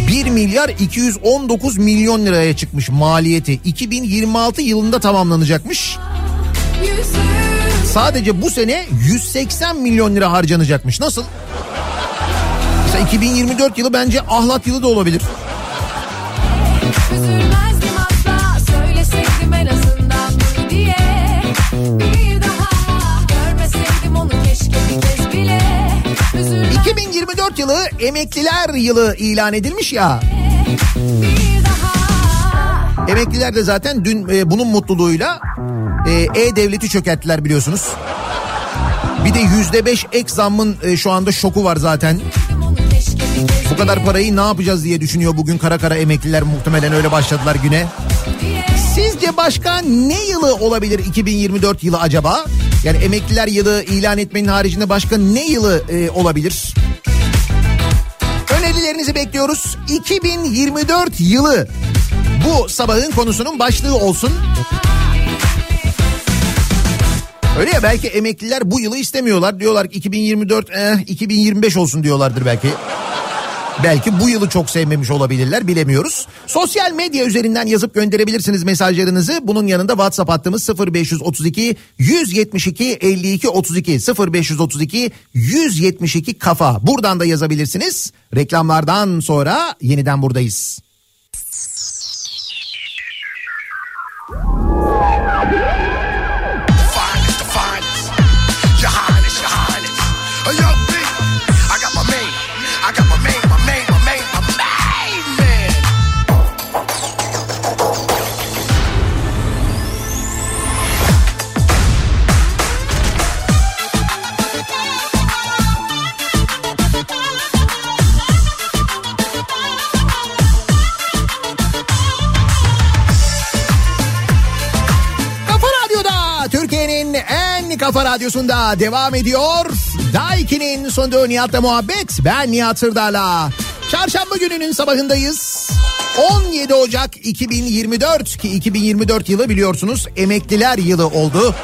1 milyar 219 milyon liraya çıkmış maliyeti. 2026 yılında tamamlanacakmış. Sadece bu sene 180 milyon lira harcanacakmış. Nasıl? Mesela 2024 yılı bence ahlat yılı da olabilir. Üzülmezdim 2024 yılı emekliler yılı ilan edilmiş ya. Emekliler de zaten dün e, bunun mutluluğuyla e, E-Devlet'i çökerttiler biliyorsunuz. Bir de yüzde beş ek zammın e, şu anda şoku var zaten. Bu kadar parayı ne yapacağız diye düşünüyor bugün kara kara emekliler muhtemelen öyle başladılar güne. Sizce başka ne yılı olabilir 2024 yılı acaba? Yani emekliler yılı ilan etmenin haricinde başka ne yılı e, olabilir? Önerilerinizi bekliyoruz. 2024 yılı bu sabahın konusunun başlığı olsun. Öyle ya belki emekliler bu yılı istemiyorlar. Diyorlar ki 2024 eh, 2025 olsun diyorlardır belki. Belki bu yılı çok sevmemiş olabilirler bilemiyoruz. Sosyal medya üzerinden yazıp gönderebilirsiniz mesajlarınızı. Bunun yanında WhatsApp hattımız 0532 172 52 32 0532 172 kafa. Buradan da yazabilirsiniz. Reklamlardan sonra yeniden buradayız. the finest. Your highness, your highness. En kafa radyosunda devam ediyor. Daiki'nin sonunda Nihat'la muhabbet. Ben Nihat Sırdar'la. Çarşamba gününün sabahındayız. 17 Ocak 2024 ki 2024 yılı biliyorsunuz emekliler yılı oldu.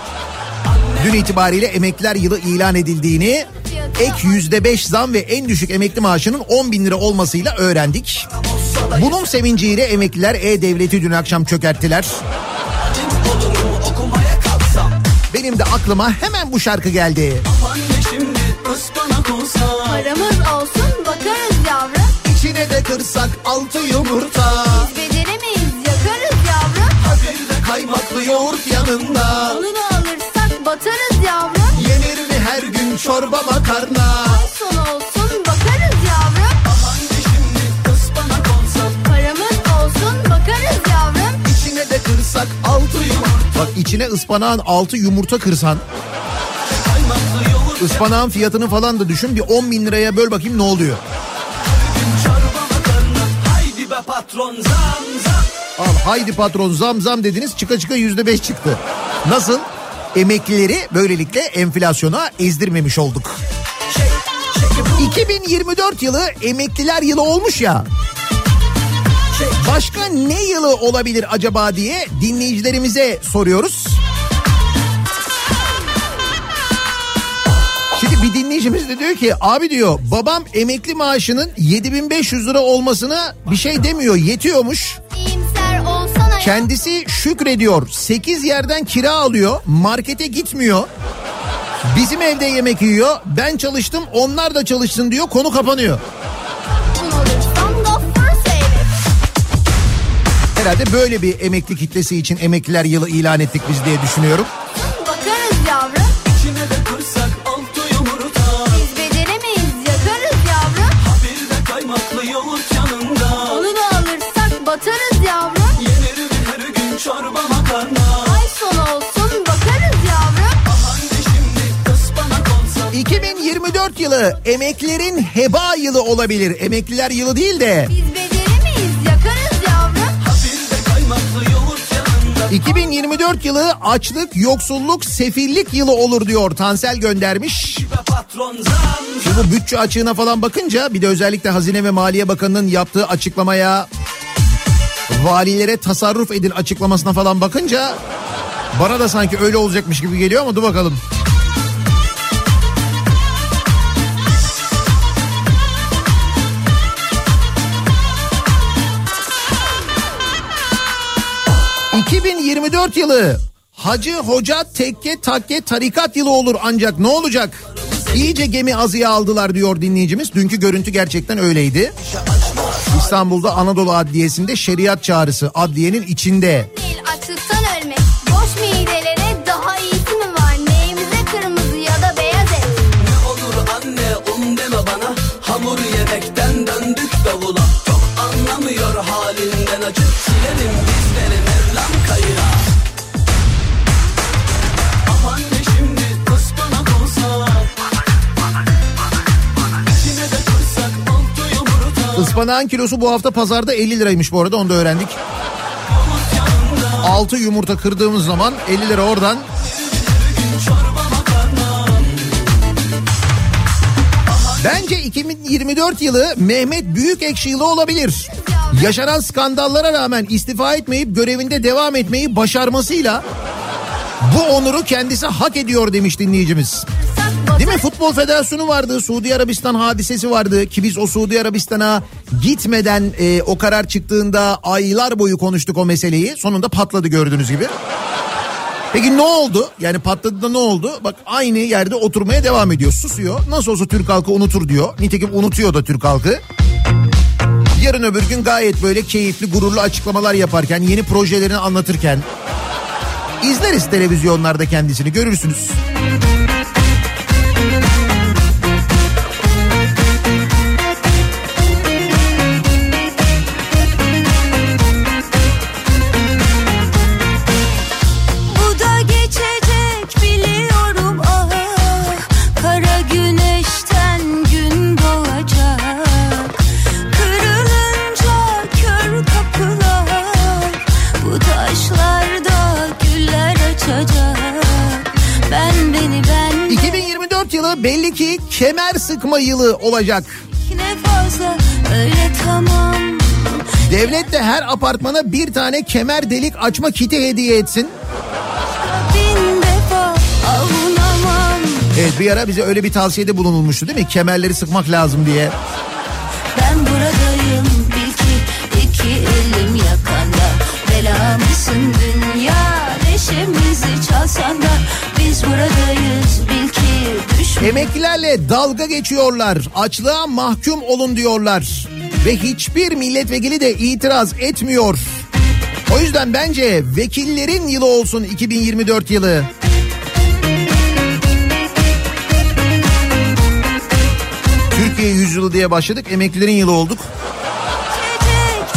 Dün itibariyle emekliler yılı ilan edildiğini ek yüzde beş zam ve en düşük emekli maaşının 10 bin lira olmasıyla öğrendik. Bunun sevinciyle emekliler E-Devlet'i dün akşam çökerttiler. Benim de aklıma hemen bu şarkı geldi. Paramız olsun bakarız yavrum İçine de kırsak altı yumurta. Biz beceremeyiz yakarız yavrum Kaymaklı yoğurt yanında. Onu da alırsak batarız yavrum Yenir mi her gün çorba makarna? İçine ıspanağın altı yumurta kırsan. Ispanağın fiyatını falan da düşün bir 10 bin liraya böl bakayım ne oluyor. Al haydi patron zam zam dediniz çıka çıka yüzde beş çıktı. Nasıl? Emeklileri böylelikle enflasyona ezdirmemiş olduk. 2024 yılı emekliler yılı olmuş ya. Başka ne yılı olabilir acaba diye dinleyicilerimize soruyoruz. Şimdi bir dinleyicimiz de diyor ki abi diyor babam emekli maaşının 7500 lira olmasına bir şey demiyor yetiyormuş. Kendisi şükrediyor. 8 yerden kira alıyor. Markete gitmiyor. Bizim evde yemek yiyor. Ben çalıştım onlar da çalışsın diyor. Konu kapanıyor. Herhalde böyle bir emekli kitlesi için emekliler yılı ilan ettik biz diye düşünüyorum. Bakarız yavrum İçine de kırsak altı yumurta. Biz beceremeyiz yakarız yavrum Bir de kaymaklı yoğurt yanında. Onu da alırsak batarız yavrum Yenir her gün çorba makarna? Ay son olsun bakarız yavrum Haydi şimdi ıspanak olsa. 2024 yılı emeklilerin heba yılı olabilir. Emekliler yılı değil de Biz 2024 yılı açlık, yoksulluk, sefillik yılı olur diyor Tansel göndermiş. Şimdi bu bütçe açığına falan bakınca bir de özellikle Hazine ve Maliye Bakanı'nın yaptığı açıklamaya valilere tasarruf edin açıklamasına falan bakınca bana da sanki öyle olacakmış gibi geliyor ama dur bakalım. 2024 yılı Hacı Hoca Tekke Takke Tarikat yılı olur ancak ne olacak? İyice gemi azıya aldılar diyor dinleyicimiz. Dünkü görüntü gerçekten öyleydi. İstanbul'da Anadolu Adliyesi'nde şeriat çağrısı adliyenin içinde. Değil açlıktan ölmek. Boş midelere daha iyisi mi var? Neyimize kırmızı ya da beyaz et? Ne olur anne un deme bana Hamur yemekten döndük davula Çok anlamıyor halinden acı Silerim Ispanağın kilosu bu hafta pazarda 50 liraymış bu arada onu da öğrendik. 6 yumurta kırdığımız zaman 50 lira oradan. Bence 2024 yılı Mehmet Büyükekşi yılı olabilir. Yaşanan skandallara rağmen istifa etmeyip görevinde devam etmeyi başarmasıyla bu onuru kendisi hak ediyor demiş dinleyicimiz. Değil mi? Futbol Federasyonu vardı. Suudi Arabistan hadisesi vardı. Ki biz o Suudi Arabistan'a gitmeden e, o karar çıktığında aylar boyu konuştuk o meseleyi. Sonunda patladı gördüğünüz gibi. Peki ne oldu? Yani patladı da ne oldu? Bak aynı yerde oturmaya devam ediyor. Susuyor. Nasıl olsa Türk halkı unutur diyor. Nitekim unutuyor da Türk halkı. Yarın öbür gün gayet böyle keyifli, gururlu açıklamalar yaparken, yeni projelerini anlatırken izleriz televizyonlarda kendisini görürsünüz. Yılı belli ki kemer sıkma yılı olacak. fazla tamam Devlet de her apartmana bir tane kemer delik açma kiti hediye etsin. Defa Evet bir ara bize öyle bir tavsiyede bulunulmuştu değil mi? Kemerleri sıkmak lazım diye. Ben buradayım bil ki iki elim yakanda Bela mısın dünya neşemizi çalsan da Biz buradayız bil ki düşman Emeklilerle dalga geçiyorlar. Açlığa mahkum olun diyorlar. Ve hiçbir milletvekili de itiraz etmiyor. O yüzden bence vekillerin yılı olsun 2024 yılı. Türkiye yüzyılı diye başladık. Emeklilerin yılı olduk.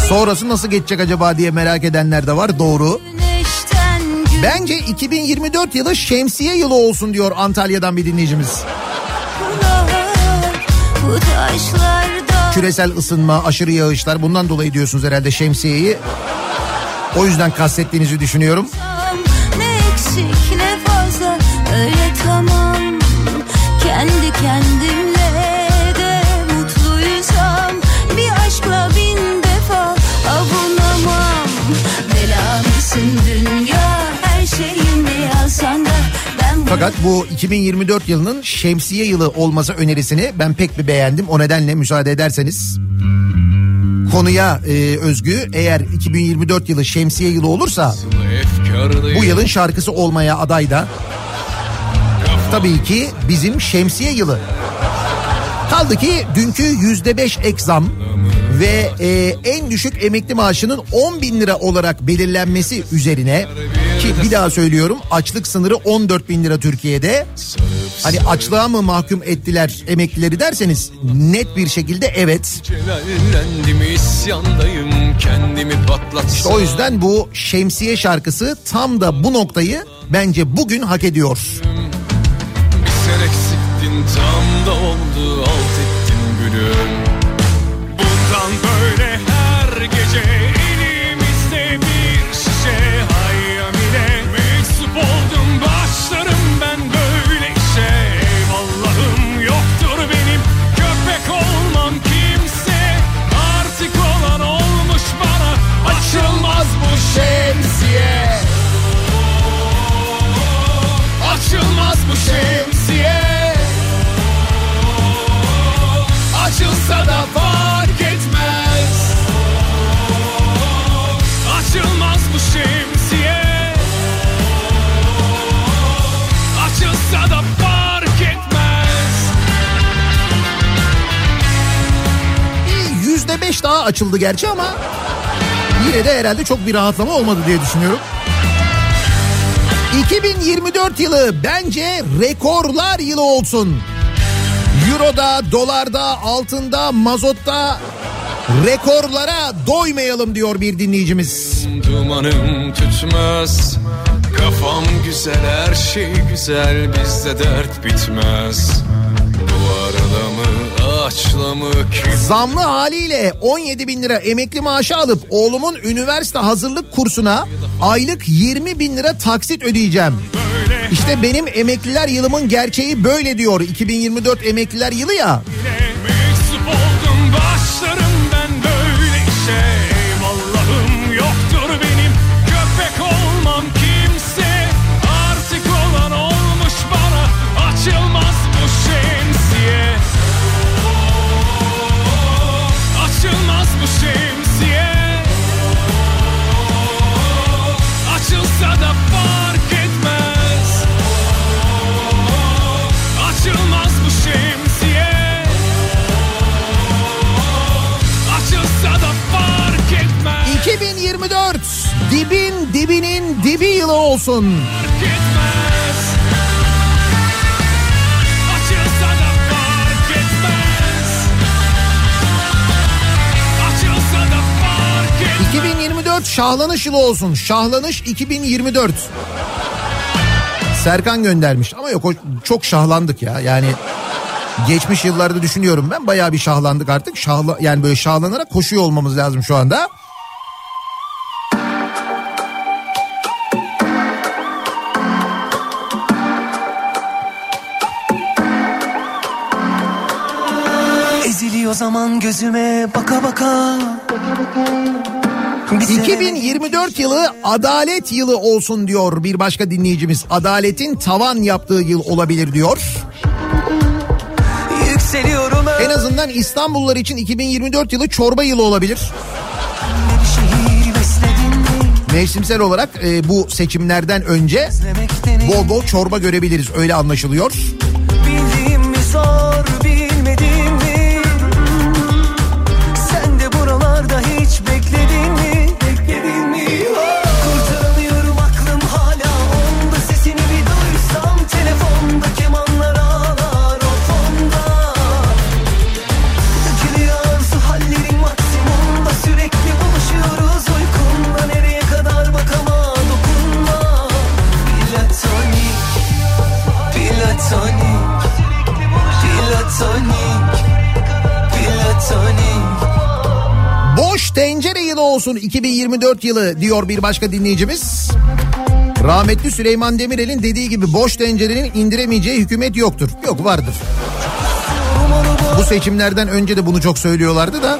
Sonrası nasıl geçecek acaba diye merak edenler de var. Doğru. Bence 2024 yılı şemsiye yılı olsun diyor Antalya'dan bir dinleyicimiz. Bu taşlarda Küresel ısınma, aşırı yağışlar bundan dolayı diyorsunuz herhalde şemsiyeyi. O yüzden kastettiğinizi düşünüyorum. ne eksik ne fazla öyle tamam Kendi kendimle Fakat bu 2024 yılının şemsiye yılı olması önerisini ben pek bir beğendim. O nedenle müsaade ederseniz konuya e, özgü eğer 2024 yılı şemsiye yılı olursa bu yılın şarkısı olmaya aday da tabii ki bizim şemsiye yılı. Kaldı ki dünkü yüzde beş ek zam ve e, en düşük emekli maaşının 10 bin lira olarak belirlenmesi üzerine ki bir daha söylüyorum açlık sınırı 14 bin lira Türkiye'de. Hani açlığa mı mahkum ettiler emeklileri derseniz net bir şekilde evet. İşte o yüzden bu şemsiye şarkısı tam da bu noktayı bence bugün hak ediyor. Açıldı gerçi ama yine de herhalde çok bir rahatlama olmadı diye düşünüyorum. 2024 yılı bence rekorlar yılı olsun. Euro'da, dolarda, altında, mazotta rekorlara doymayalım diyor bir dinleyicimiz. Dumanım tütmez Kafam güzel her şey güzel Bizde dert bitmez mı ki Zamlı haliyle 17 bin lira emekli maaşı alıp oğlumun üniversite hazırlık kursuna aylık 20 bin lira taksit ödeyeceğim. İşte benim emekliler yılımın gerçeği böyle diyor 2024 emekliler yılı ya. Olsun. Fark etmez Açılsa da fark etmez Açılsa da fark etmez 2024 şahlanış yılı olsun. Şahlanış 2024. Serkan göndermiş ama yok çok şahlandık ya yani geçmiş yıllarda düşünüyorum ben bayağı bir şahlandık artık şahla yani böyle şahlanarak koşuyor olmamız lazım şu anda. Zaman gözüme baka baka. Bir sene- 2024 yılı adalet yılı olsun diyor bir başka dinleyicimiz. Adaletin tavan yaptığı yıl olabilir diyor. Yükseliyorum En azından İstanbullular için 2024 yılı çorba yılı olabilir. Mevsimsel olarak e, bu seçimlerden önce bol bol çorba görebiliriz öyle anlaşılıyor. Bildiğim mi zor bilmediğim olsun 2024 yılı diyor bir başka dinleyicimiz. Rahmetli Süleyman Demirel'in dediği gibi boş tencerenin indiremeyeceği hükümet yoktur. Yok vardır. Bu seçimlerden önce de bunu çok söylüyorlardı da.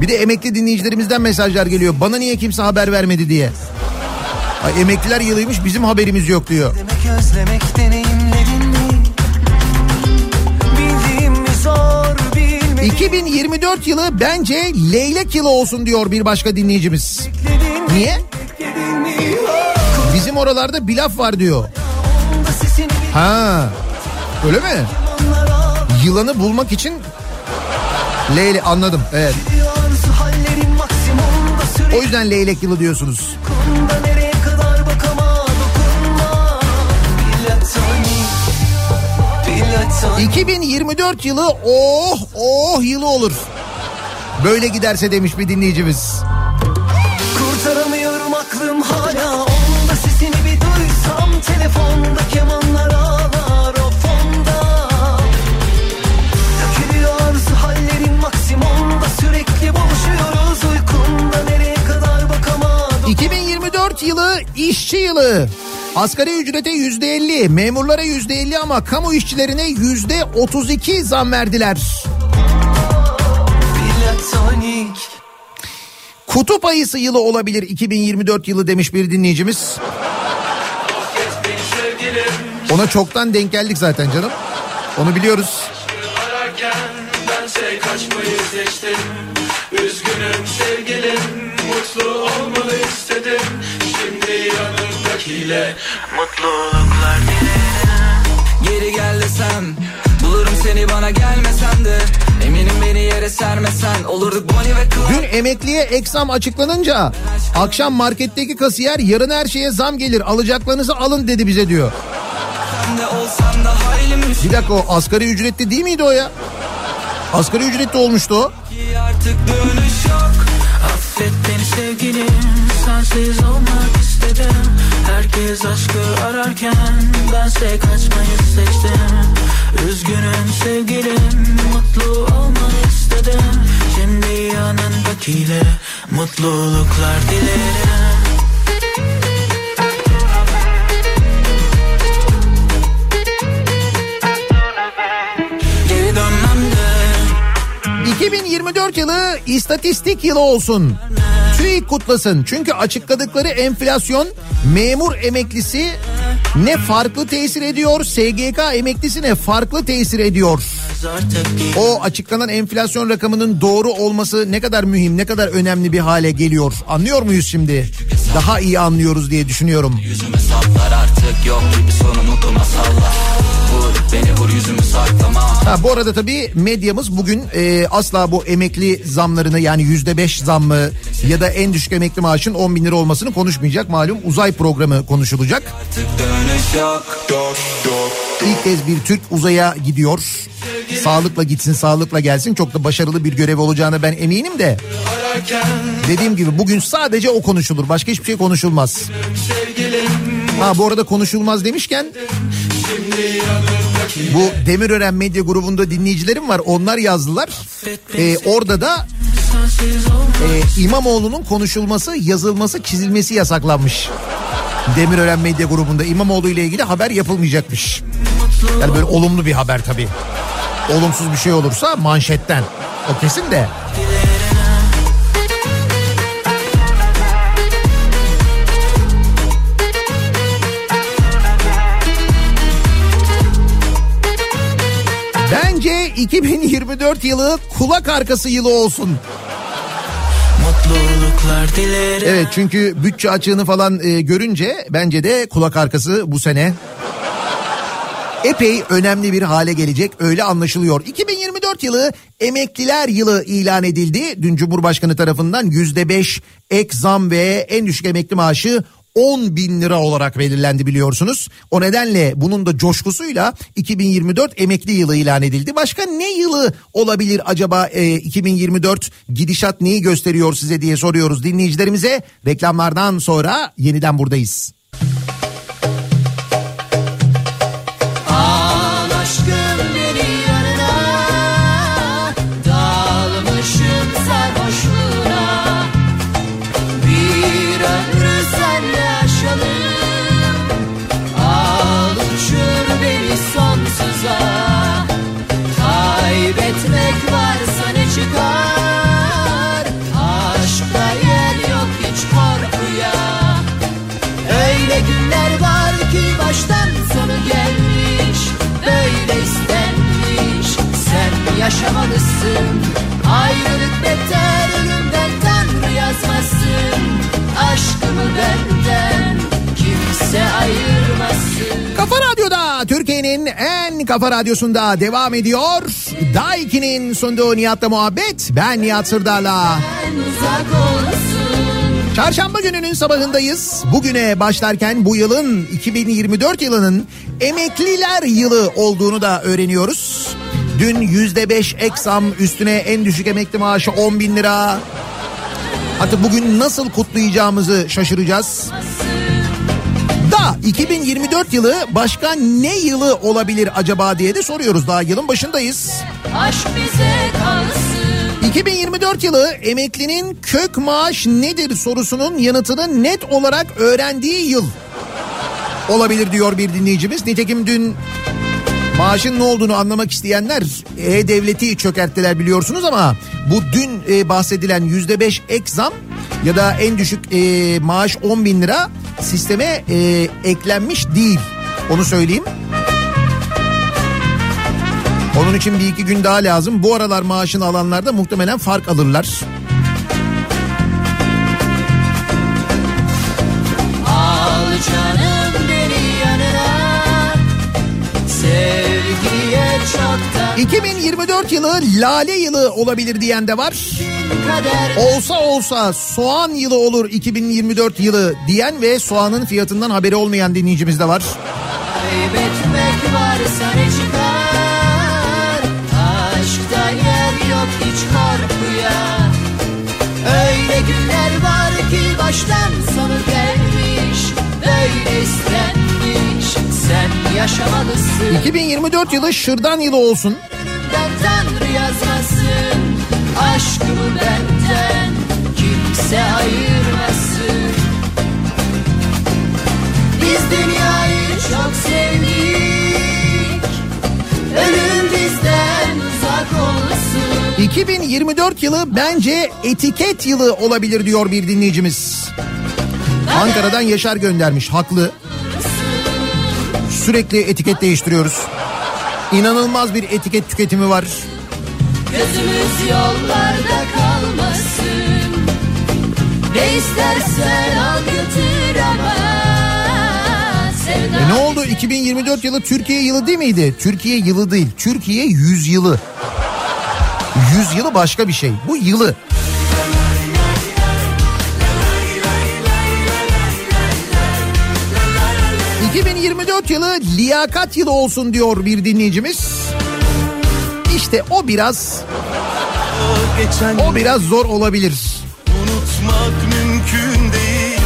Bir de emekli dinleyicilerimizden mesajlar geliyor. Bana niye kimse haber vermedi diye. Ay, emekliler yılıymış bizim haberimiz yok diyor. Demek özlemek deneyimledin 2024 yılı bence leylek yılı olsun diyor bir başka dinleyicimiz. Niye? Bizim oralarda bir laf var diyor. Ha. Öyle mi? Yılanı bulmak için Leyle anladım. Evet. O yüzden leylek yılı diyorsunuz. 2024 yılı oh oh yılı olur. Böyle giderse demiş bir dinleyicimiz. Kurtaramıyorum aklım hala onda Sesini bir duysam telefonda kemanlar ağlar o fonda Dökülüyor hallerin maksimumda Sürekli buluşuyoruz uykumda nereye kadar bakama 2024 yılı işçi yılı. Asgari ücrete yüzde elli, memurlara yüzde elli ama kamu işçilerine yüzde otuz iki zam verdiler. Kutup ayısı yılı olabilir 2024 yılı demiş bir dinleyicimiz. Ona çoktan denk geldik zaten canım. Onu biliyoruz. Üzgünüm sevgilim Mutlu olmanı istedim yanımdakiyle Mutluluklar dilerim Geri gel desem Bulurum seni bana gelmesen de Eminim beni yere sermesen Olurduk Bonnie ve Clyde Dün emekliye eksam açıklanınca akşam marketteki kasiyer yarın her şeye zam gelir alacaklarınızı alın dedi bize diyor. Bir dakika o asgari ücretli değil miydi o ya? Asgari ücretli olmuştu o. artık dönüş yok Affet beni sevgilim Sensiz olmak istedim. Herkes aşkı ararken Bense kaçmayı seçtim. Üzgünüm sevgilim Mutlu olmak istedim. Şimdi yanındakiyle Mutluluklar dilerim 2024 yılı istatistik yılı olsun. TÜİK kutlasın. Çünkü açıkladıkları enflasyon memur emeklisi ne farklı tesir ediyor, SGK emeklisi ne farklı tesir ediyor. O açıklanan enflasyon rakamının doğru olması ne kadar mühim, ne kadar önemli bir hale geliyor. Anlıyor muyuz şimdi? Daha iyi anlıyoruz diye düşünüyorum. Yüzüme artık yok gibi sonu mutlu masallar Vur beni vur yüzümü saklama Ha, bu arada tabii medyamız bugün e, asla bu emekli zamlarını yani yüzde beş zammı ya da en düşük emekli maaşın 10 bin lira olmasını konuşmayacak. Malum uzay programı konuşulacak. Yok İlk kez bir Türk uzaya gidiyor. Sağlıkla gitsin sağlıkla gelsin çok da başarılı bir görev olacağına ben eminim de. Dediğim gibi bugün sadece o konuşulur başka hiçbir şey konuşulmaz. Ha bu arada konuşulmaz demişken bu Demirören Medya grubunda dinleyicilerim var onlar yazdılar. Ee, orada da e, İmamoğlu'nun konuşulması, yazılması, çizilmesi yasaklanmış. Demirören Medya grubunda İmamoğlu ile ilgili haber yapılmayacakmış. Yani böyle olumlu bir haber tabii. Olumsuz bir şey olursa manşetten. O kesin de. Bence 2024 yılı kulak arkası yılı olsun. Evet çünkü bütçe açığını falan e, görünce bence de kulak arkası bu sene epey önemli bir hale gelecek öyle anlaşılıyor. 2024 yılı emekliler yılı ilan edildi. Dün Cumhurbaşkanı tarafından %5 ek zam ve en düşük emekli maaşı 10 bin lira olarak belirlendi biliyorsunuz. O nedenle bunun da coşkusuyla 2024 emekli yılı ilan edildi. Başka ne yılı olabilir acaba e, 2024 gidişat neyi gösteriyor size diye soruyoruz dinleyicilerimize. Reklamlardan sonra yeniden buradayız. Benden Kimse ayırmasın Kafa Radyo'da Türkiye'nin en kafa radyosunda devam ediyor. Daiki'nin sunduğu Nihat'la muhabbet. Ben Nihat Sırdar'la. Çarşamba gününün sabahındayız. Bugüne başlarken bu yılın 2024 yılının emekliler yılı olduğunu da öğreniyoruz. Dün yüzde beş ek zam üstüne en düşük emekli maaşı 10 bin lira. Hatta bugün nasıl kutlayacağımızı şaşıracağız. Da 2024 yılı başka ne yılı olabilir acaba diye de soruyoruz. Daha yılın başındayız. Aşk bize kalsın 2024 yılı emeklinin kök maaş nedir sorusunun yanıtını net olarak öğrendiği yıl olabilir diyor bir dinleyicimiz. Nitekim dün maaşın ne olduğunu anlamak isteyenler E-Devlet'i çökerttiler biliyorsunuz ama bu dün e, bahsedilen %5 ek zam ya da en düşük e, maaş 10 bin lira sisteme e, eklenmiş değil. Onu söyleyeyim. Onun için bir iki gün daha lazım. Bu aralar maaşını alanlar da muhtemelen fark alırlar. 2024 yılı lale yılı olabilir diyen de var. Olsa olsa soğan yılı olur 2024 yılı diyen ve soğanın fiyatından haberi olmayan dinleyicimiz de var. Kaybetmek varsa ne çıkar Aşkta yer yok hiç korkuya Öyle günler var ki baştan sonu yaşamalısın 2024 yılı şırdan yılı olsun. Ben Tanrı yazmasın Aşkımı benden kimse ayırmasın Biz dünyayı çok sevdik Ölüm bizden uzak olsun 2024 yılı bence etiket yılı olabilir diyor bir dinleyicimiz. Ankara'dan Yaşar göndermiş haklı. Sürekli etiket değiştiriyoruz. İnanılmaz bir etiket tüketimi var. Gözümüz yollarda kalmasın Ne istersen al götür ama E ne oldu 2024 yılı Türkiye yılı değil miydi? Türkiye yılı değil. Türkiye yüz yılı. Yüz yılı başka bir şey. Bu yılı. ...2024 yılı liyakat yılı olsun diyor bir dinleyicimiz. İşte o biraz... O biraz zor olabilir. Unutmak mümkün değil.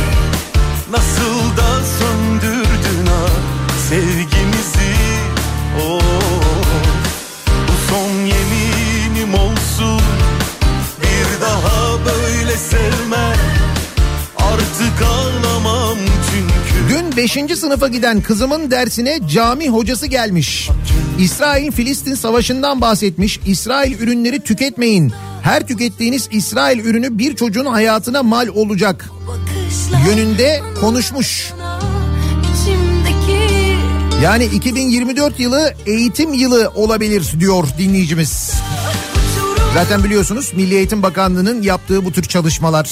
Nasıl da söndürdün ha sevgimizi? Oh, Bu son yeminim olsun. Bir daha böyle sevme Artık ağlamam çünkü Dün 5. sınıfa giden kızımın dersine cami hocası gelmiş. İsrail-Filistin savaşından bahsetmiş. İsrail ürünleri tüketmeyin. Her tükettiğiniz İsrail ürünü bir çocuğun hayatına mal olacak. Yönünde konuşmuş. Yani 2024 yılı eğitim yılı olabilir diyor dinleyicimiz. Zaten biliyorsunuz Milli Eğitim Bakanlığı'nın yaptığı bu tür çalışmalar.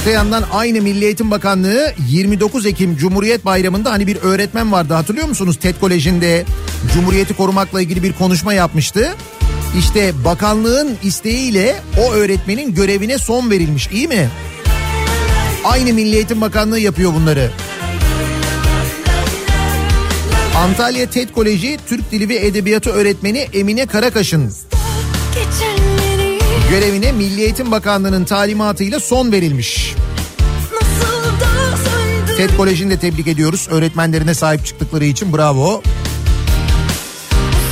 Öte yandan aynı Milli Eğitim Bakanlığı 29 Ekim Cumhuriyet Bayramı'nda hani bir öğretmen vardı hatırlıyor musunuz? TED Koleji'nde Cumhuriyeti korumakla ilgili bir konuşma yapmıştı. İşte bakanlığın isteğiyle o öğretmenin görevine son verilmiş iyi mi? Aynı Milli Eğitim Bakanlığı yapıyor bunları. Antalya TED Koleji Türk Dili ve Edebiyatı öğretmeni Emine Karakaş'ın görevine Milli Eğitim Bakanlığı'nın talimatıyla son verilmiş. TED Koleji'ni de tebrik ediyoruz. Öğretmenlerine sahip çıktıkları için bravo.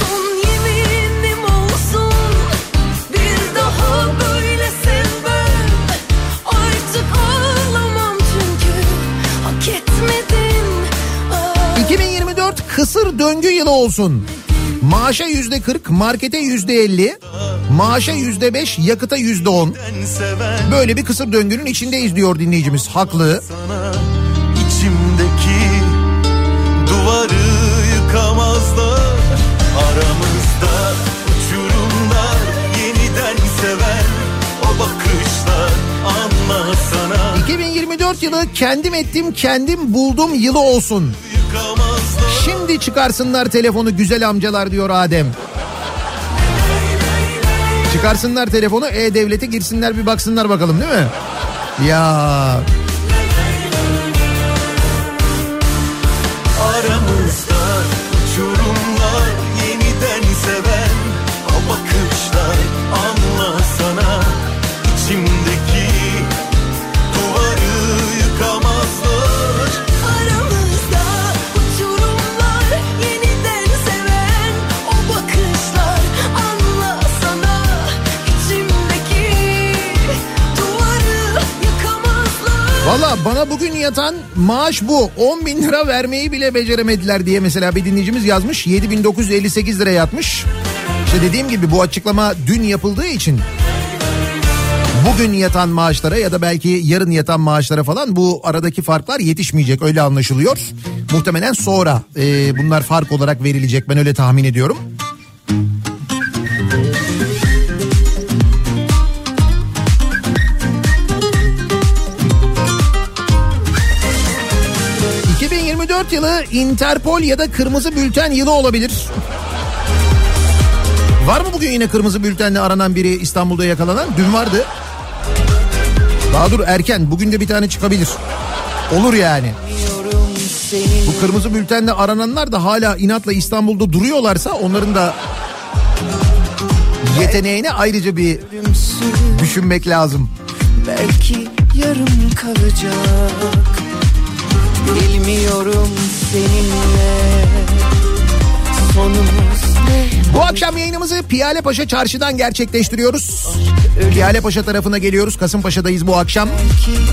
Son yeminim olsun Bir daha böyle sevmem Artık ağlamam çünkü Hak etmedin Ah, 2024 kısır döngü yılı olsun. Maaşa yüzde 40, markete yüzde 50, maaşa yüzde 5, yakıta yüzde 10. Böyle bir kısır döngünün içindeyiz diyor dinleyicimiz. Haklı. sana içimdeki duvarı yıkamazlar Aramızda uçurumlar yeniden seven o bakışlar anlasana 2024 yılı kendim ettim kendim buldum yılı olsun. Şimdi çıkarsınlar telefonu güzel amcalar diyor Adem. Çıkarsınlar telefonu e-devlete girsinler bir baksınlar bakalım değil mi? Ya Aramızda Valla bana bugün yatan maaş bu. 10 bin lira vermeyi bile beceremediler diye mesela bir dinleyicimiz yazmış. 7958 lira yatmış. İşte dediğim gibi bu açıklama dün yapıldığı için bugün yatan maaşlara ya da belki yarın yatan maaşlara falan bu aradaki farklar yetişmeyecek öyle anlaşılıyor. Muhtemelen sonra e, bunlar fark olarak verilecek ben öyle tahmin ediyorum. Yılı Interpol ya da kırmızı bülten yılı olabilir. Var mı bugün yine kırmızı bültenle aranan biri İstanbul'da yakalanan? Dün vardı. Daha dur erken. Bugün de bir tane çıkabilir. Olur yani. Bu kırmızı bültenle arananlar da hala inatla İstanbul'da duruyorlarsa onların da yeteneğini ayrıca bir düşünmek lazım. Belki yarım kalacak Bilmiyorum seninle Sonumuz Bu akşam yayınımızı Piyale Paşa Çarşı'dan gerçekleştiriyoruz. Piyale Paşa tarafına geliyoruz. Kasımpaşa'dayız bu akşam.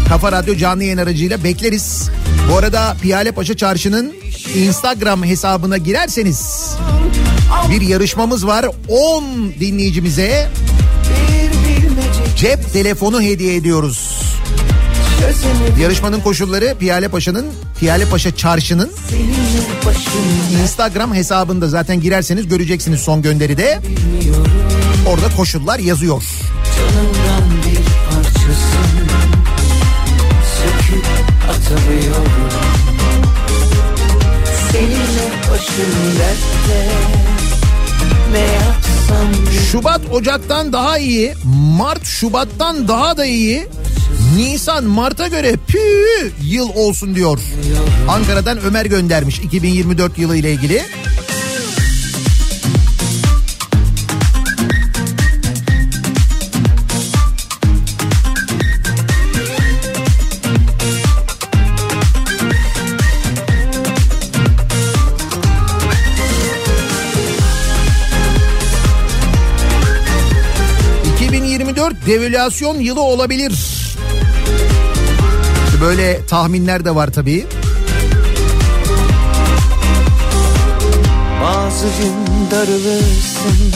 Kafa Radyo canlı yayın aracıyla bekleriz. Bu arada Piyale Paşa Çarşı'nın Instagram hesabına girerseniz bir yarışmamız var. 10 dinleyicimize cep telefonu hediye ediyoruz. Yarışmanın koşulları Piyale Paşa'nın Piyale Paşa Çarşı'nın Instagram hesabında zaten girerseniz göreceksiniz son gönderide. Orada koşullar yazıyor. Canımdan bir parçasın Söküp atamıyorum Seninle başım dertte Ne yapsam Şubat Ocak'tan daha iyi, Mart Şubat'tan daha da iyi. Nisan Mart'a göre pü yıl olsun diyor. Ankara'dan Ömer göndermiş 2024 yılı ile ilgili. ...2024 devalüasyon yılı olabilir. Böyle tahminler de var tabii. Bazı gün darılırsın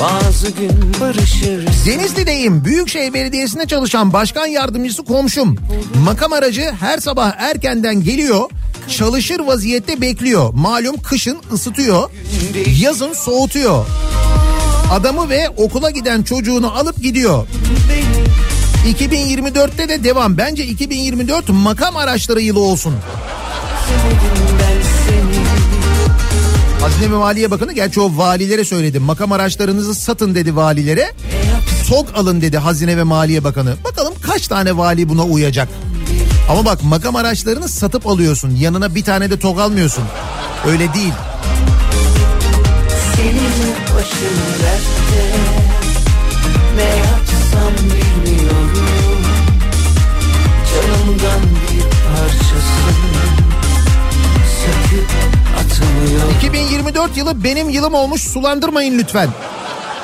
Bazı gün barışırsın Denizli'deyim. Büyükşehir Belediyesi'nde çalışan başkan yardımcısı komşum. Makam aracı her sabah erkenden geliyor. Çalışır vaziyette bekliyor. Malum kışın ısıtıyor. Yazın soğutuyor. Adamı ve okula giden çocuğunu alıp gidiyor. 2024'te de devam. Bence 2024 makam araçları yılı olsun. Hazine ve Maliye Bakanı gerçi o valilere söyledi. Makam araçlarınızı satın dedi valilere. Tok alın dedi Hazine ve Maliye Bakanı. Bakalım kaç tane vali buna uyacak. Ama bak makam araçlarını satıp alıyorsun. Yanına bir tane de tok almıyorsun. Öyle değil. Seninle başım 2024 yılı benim yılım olmuş sulandırmayın lütfen.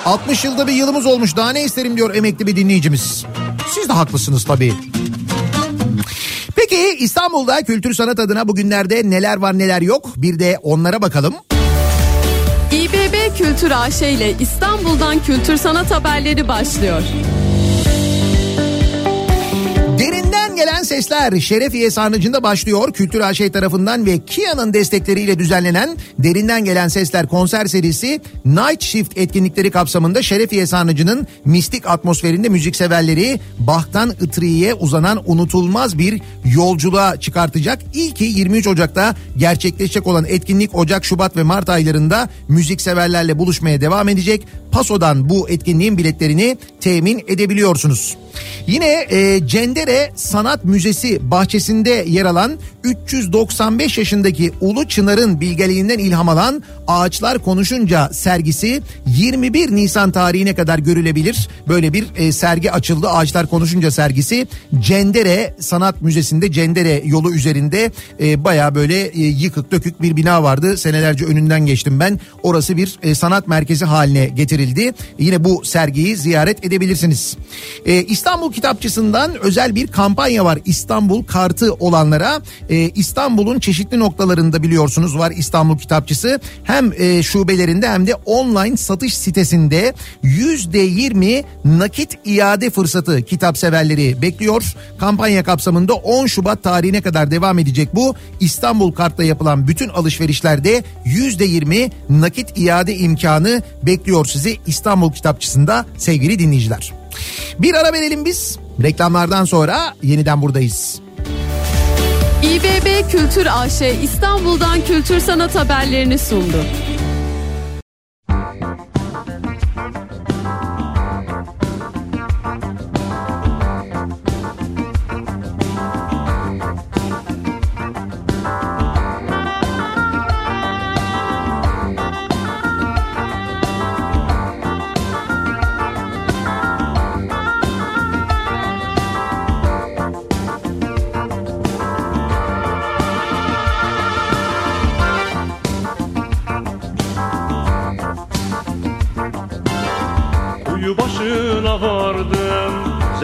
60 yılda bir yılımız olmuş daha ne isterim diyor emekli bir dinleyicimiz. Siz de haklısınız tabii. Peki İstanbul'da kültür sanat adına bugünlerde neler var neler yok bir de onlara bakalım. İBB Kültür AŞ ile İstanbul'dan kültür sanat haberleri başlıyor. Sesler Şerefiye Sarnıcı'nda başlıyor. Kültür AŞ tarafından ve Kia'nın destekleriyle düzenlenen Derinden Gelen Sesler konser serisi Night Shift etkinlikleri kapsamında Şerefiye Sarnıcı'nın mistik atmosferinde müzikseverleri Bach'tan Itri'ye uzanan unutulmaz bir yolculuğa çıkartacak. İlki 23 Ocak'ta gerçekleşecek olan etkinlik Ocak, Şubat ve Mart aylarında müzikseverlerle buluşmaya devam edecek. Paso'dan bu etkinliğin biletlerini temin edebiliyorsunuz. Yine e, Cendere Sanat Müzesi bahçesinde yer alan 395 yaşındaki Ulu Çınar'ın bilgeliğinden ilham alan Ağaçlar Konuşunca sergisi 21 Nisan tarihine kadar görülebilir. Böyle bir e, sergi açıldı. Ağaçlar Konuşunca sergisi Cendere Sanat Müzesi'nde Cendere yolu üzerinde e, baya böyle e, yıkık dökük bir bina vardı. Senelerce önünden geçtim ben. Orası bir e, sanat merkezi haline getirildi. Yine bu sergiyi ziyaret edebilirsiniz. E, İstanbul Kitapçısı'ndan özel bir kampanya var. İstanbul kartı olanlara e, İstanbul'un çeşitli noktalarında biliyorsunuz var İstanbul Kitapçısı. Hem e, şubelerinde hem de online satış sitesinde %20 nakit iade fırsatı kitap severleri bekliyor. Kampanya kapsamında 10 Şubat tarihine kadar devam edecek bu. İstanbul Kart'ta yapılan bütün alışverişlerde %20 nakit iade imkanı bekliyor sizi İstanbul Kitapçısı'nda sevgili dinleyiciler. Bir ara verelim biz. Reklamlardan sonra yeniden buradayız. İBB Kültür AŞ İstanbul'dan kültür sanat haberlerini sundu.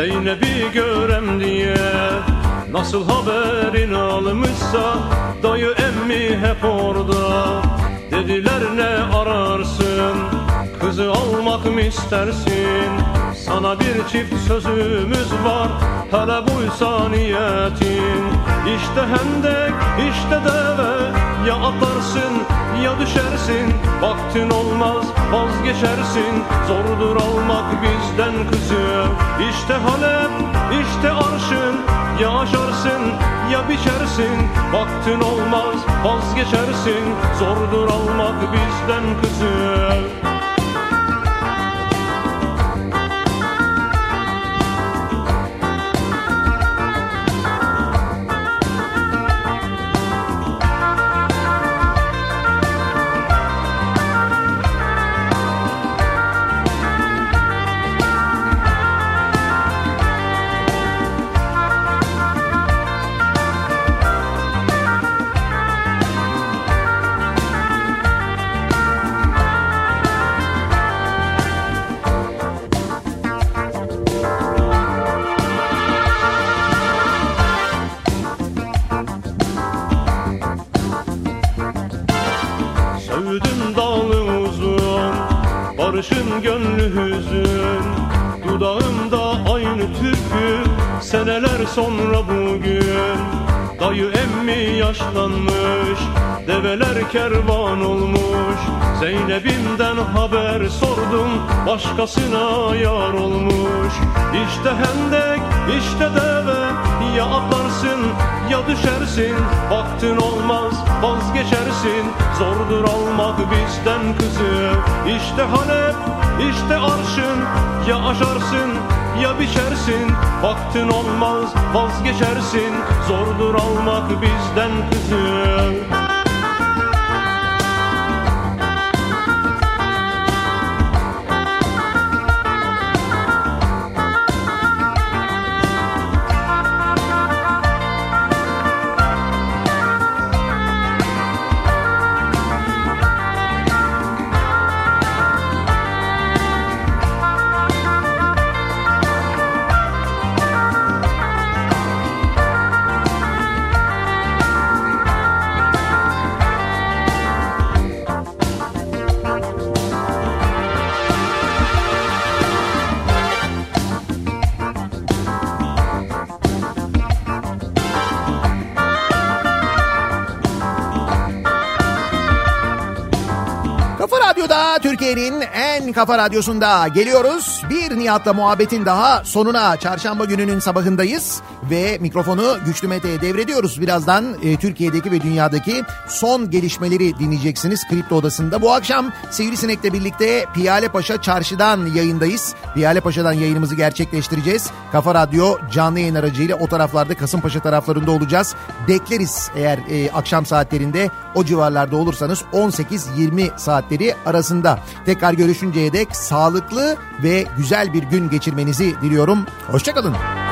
Zeynep'i görem diye Nasıl haberin almışsa Dayı emmi hep orada. Dediler ne ararsın? Kızı almak mı istersin? Sana bir çift sözümüz var Hele buysa niyetin. İşte hendek işte deve Ya atlarsın ya düşersin Vaktin olmaz vazgeçersin. Zordur almak bizden kızı. İşte Halep işte arşın. Ya aşarsın ya biçersin. Vaktin olmaz vazgeçersin. Zordur almak bizden kızı emmi yaşlanmış Develer kervan olmuş. Zeynep'imden haber sordum Başkasına yar olmuş. İşte hendek işte deve Ya atlarsın ya düşersin. Vaktin olmaz vazgeçersin. Zordur almak bizden kızı. İşte Halep işte arşın Ya aşarsın ya biçersin Vaktin olmaz vazgeçersin. Zordur almak bizden kızı kafa radyosunda geliyoruz. Bir Nihat'la muhabbetin daha sonuna çarşamba gününün sabahındayız. Ve mikrofonu Güçlü Mete'ye devrediyoruz. Birazdan e, Türkiye'deki ve dünyadaki son gelişmeleri dinleyeceksiniz Kripto Odası'nda. Bu akşam Sivrisinek'le birlikte Piyale Paşa Çarşı'dan yayındayız. Piyale Paşa'dan yayınımızı gerçekleştireceğiz. Kafa Radyo canlı yayın aracıyla o taraflarda Kasımpaşa taraflarında olacağız. Bekleriz eğer e, akşam saatlerinde o civarlarda olursanız 18-20 saatleri arasında. Tekrar görüşünceye dek sağlıklı ve güzel bir gün geçirmenizi diliyorum. Hoşçakalın.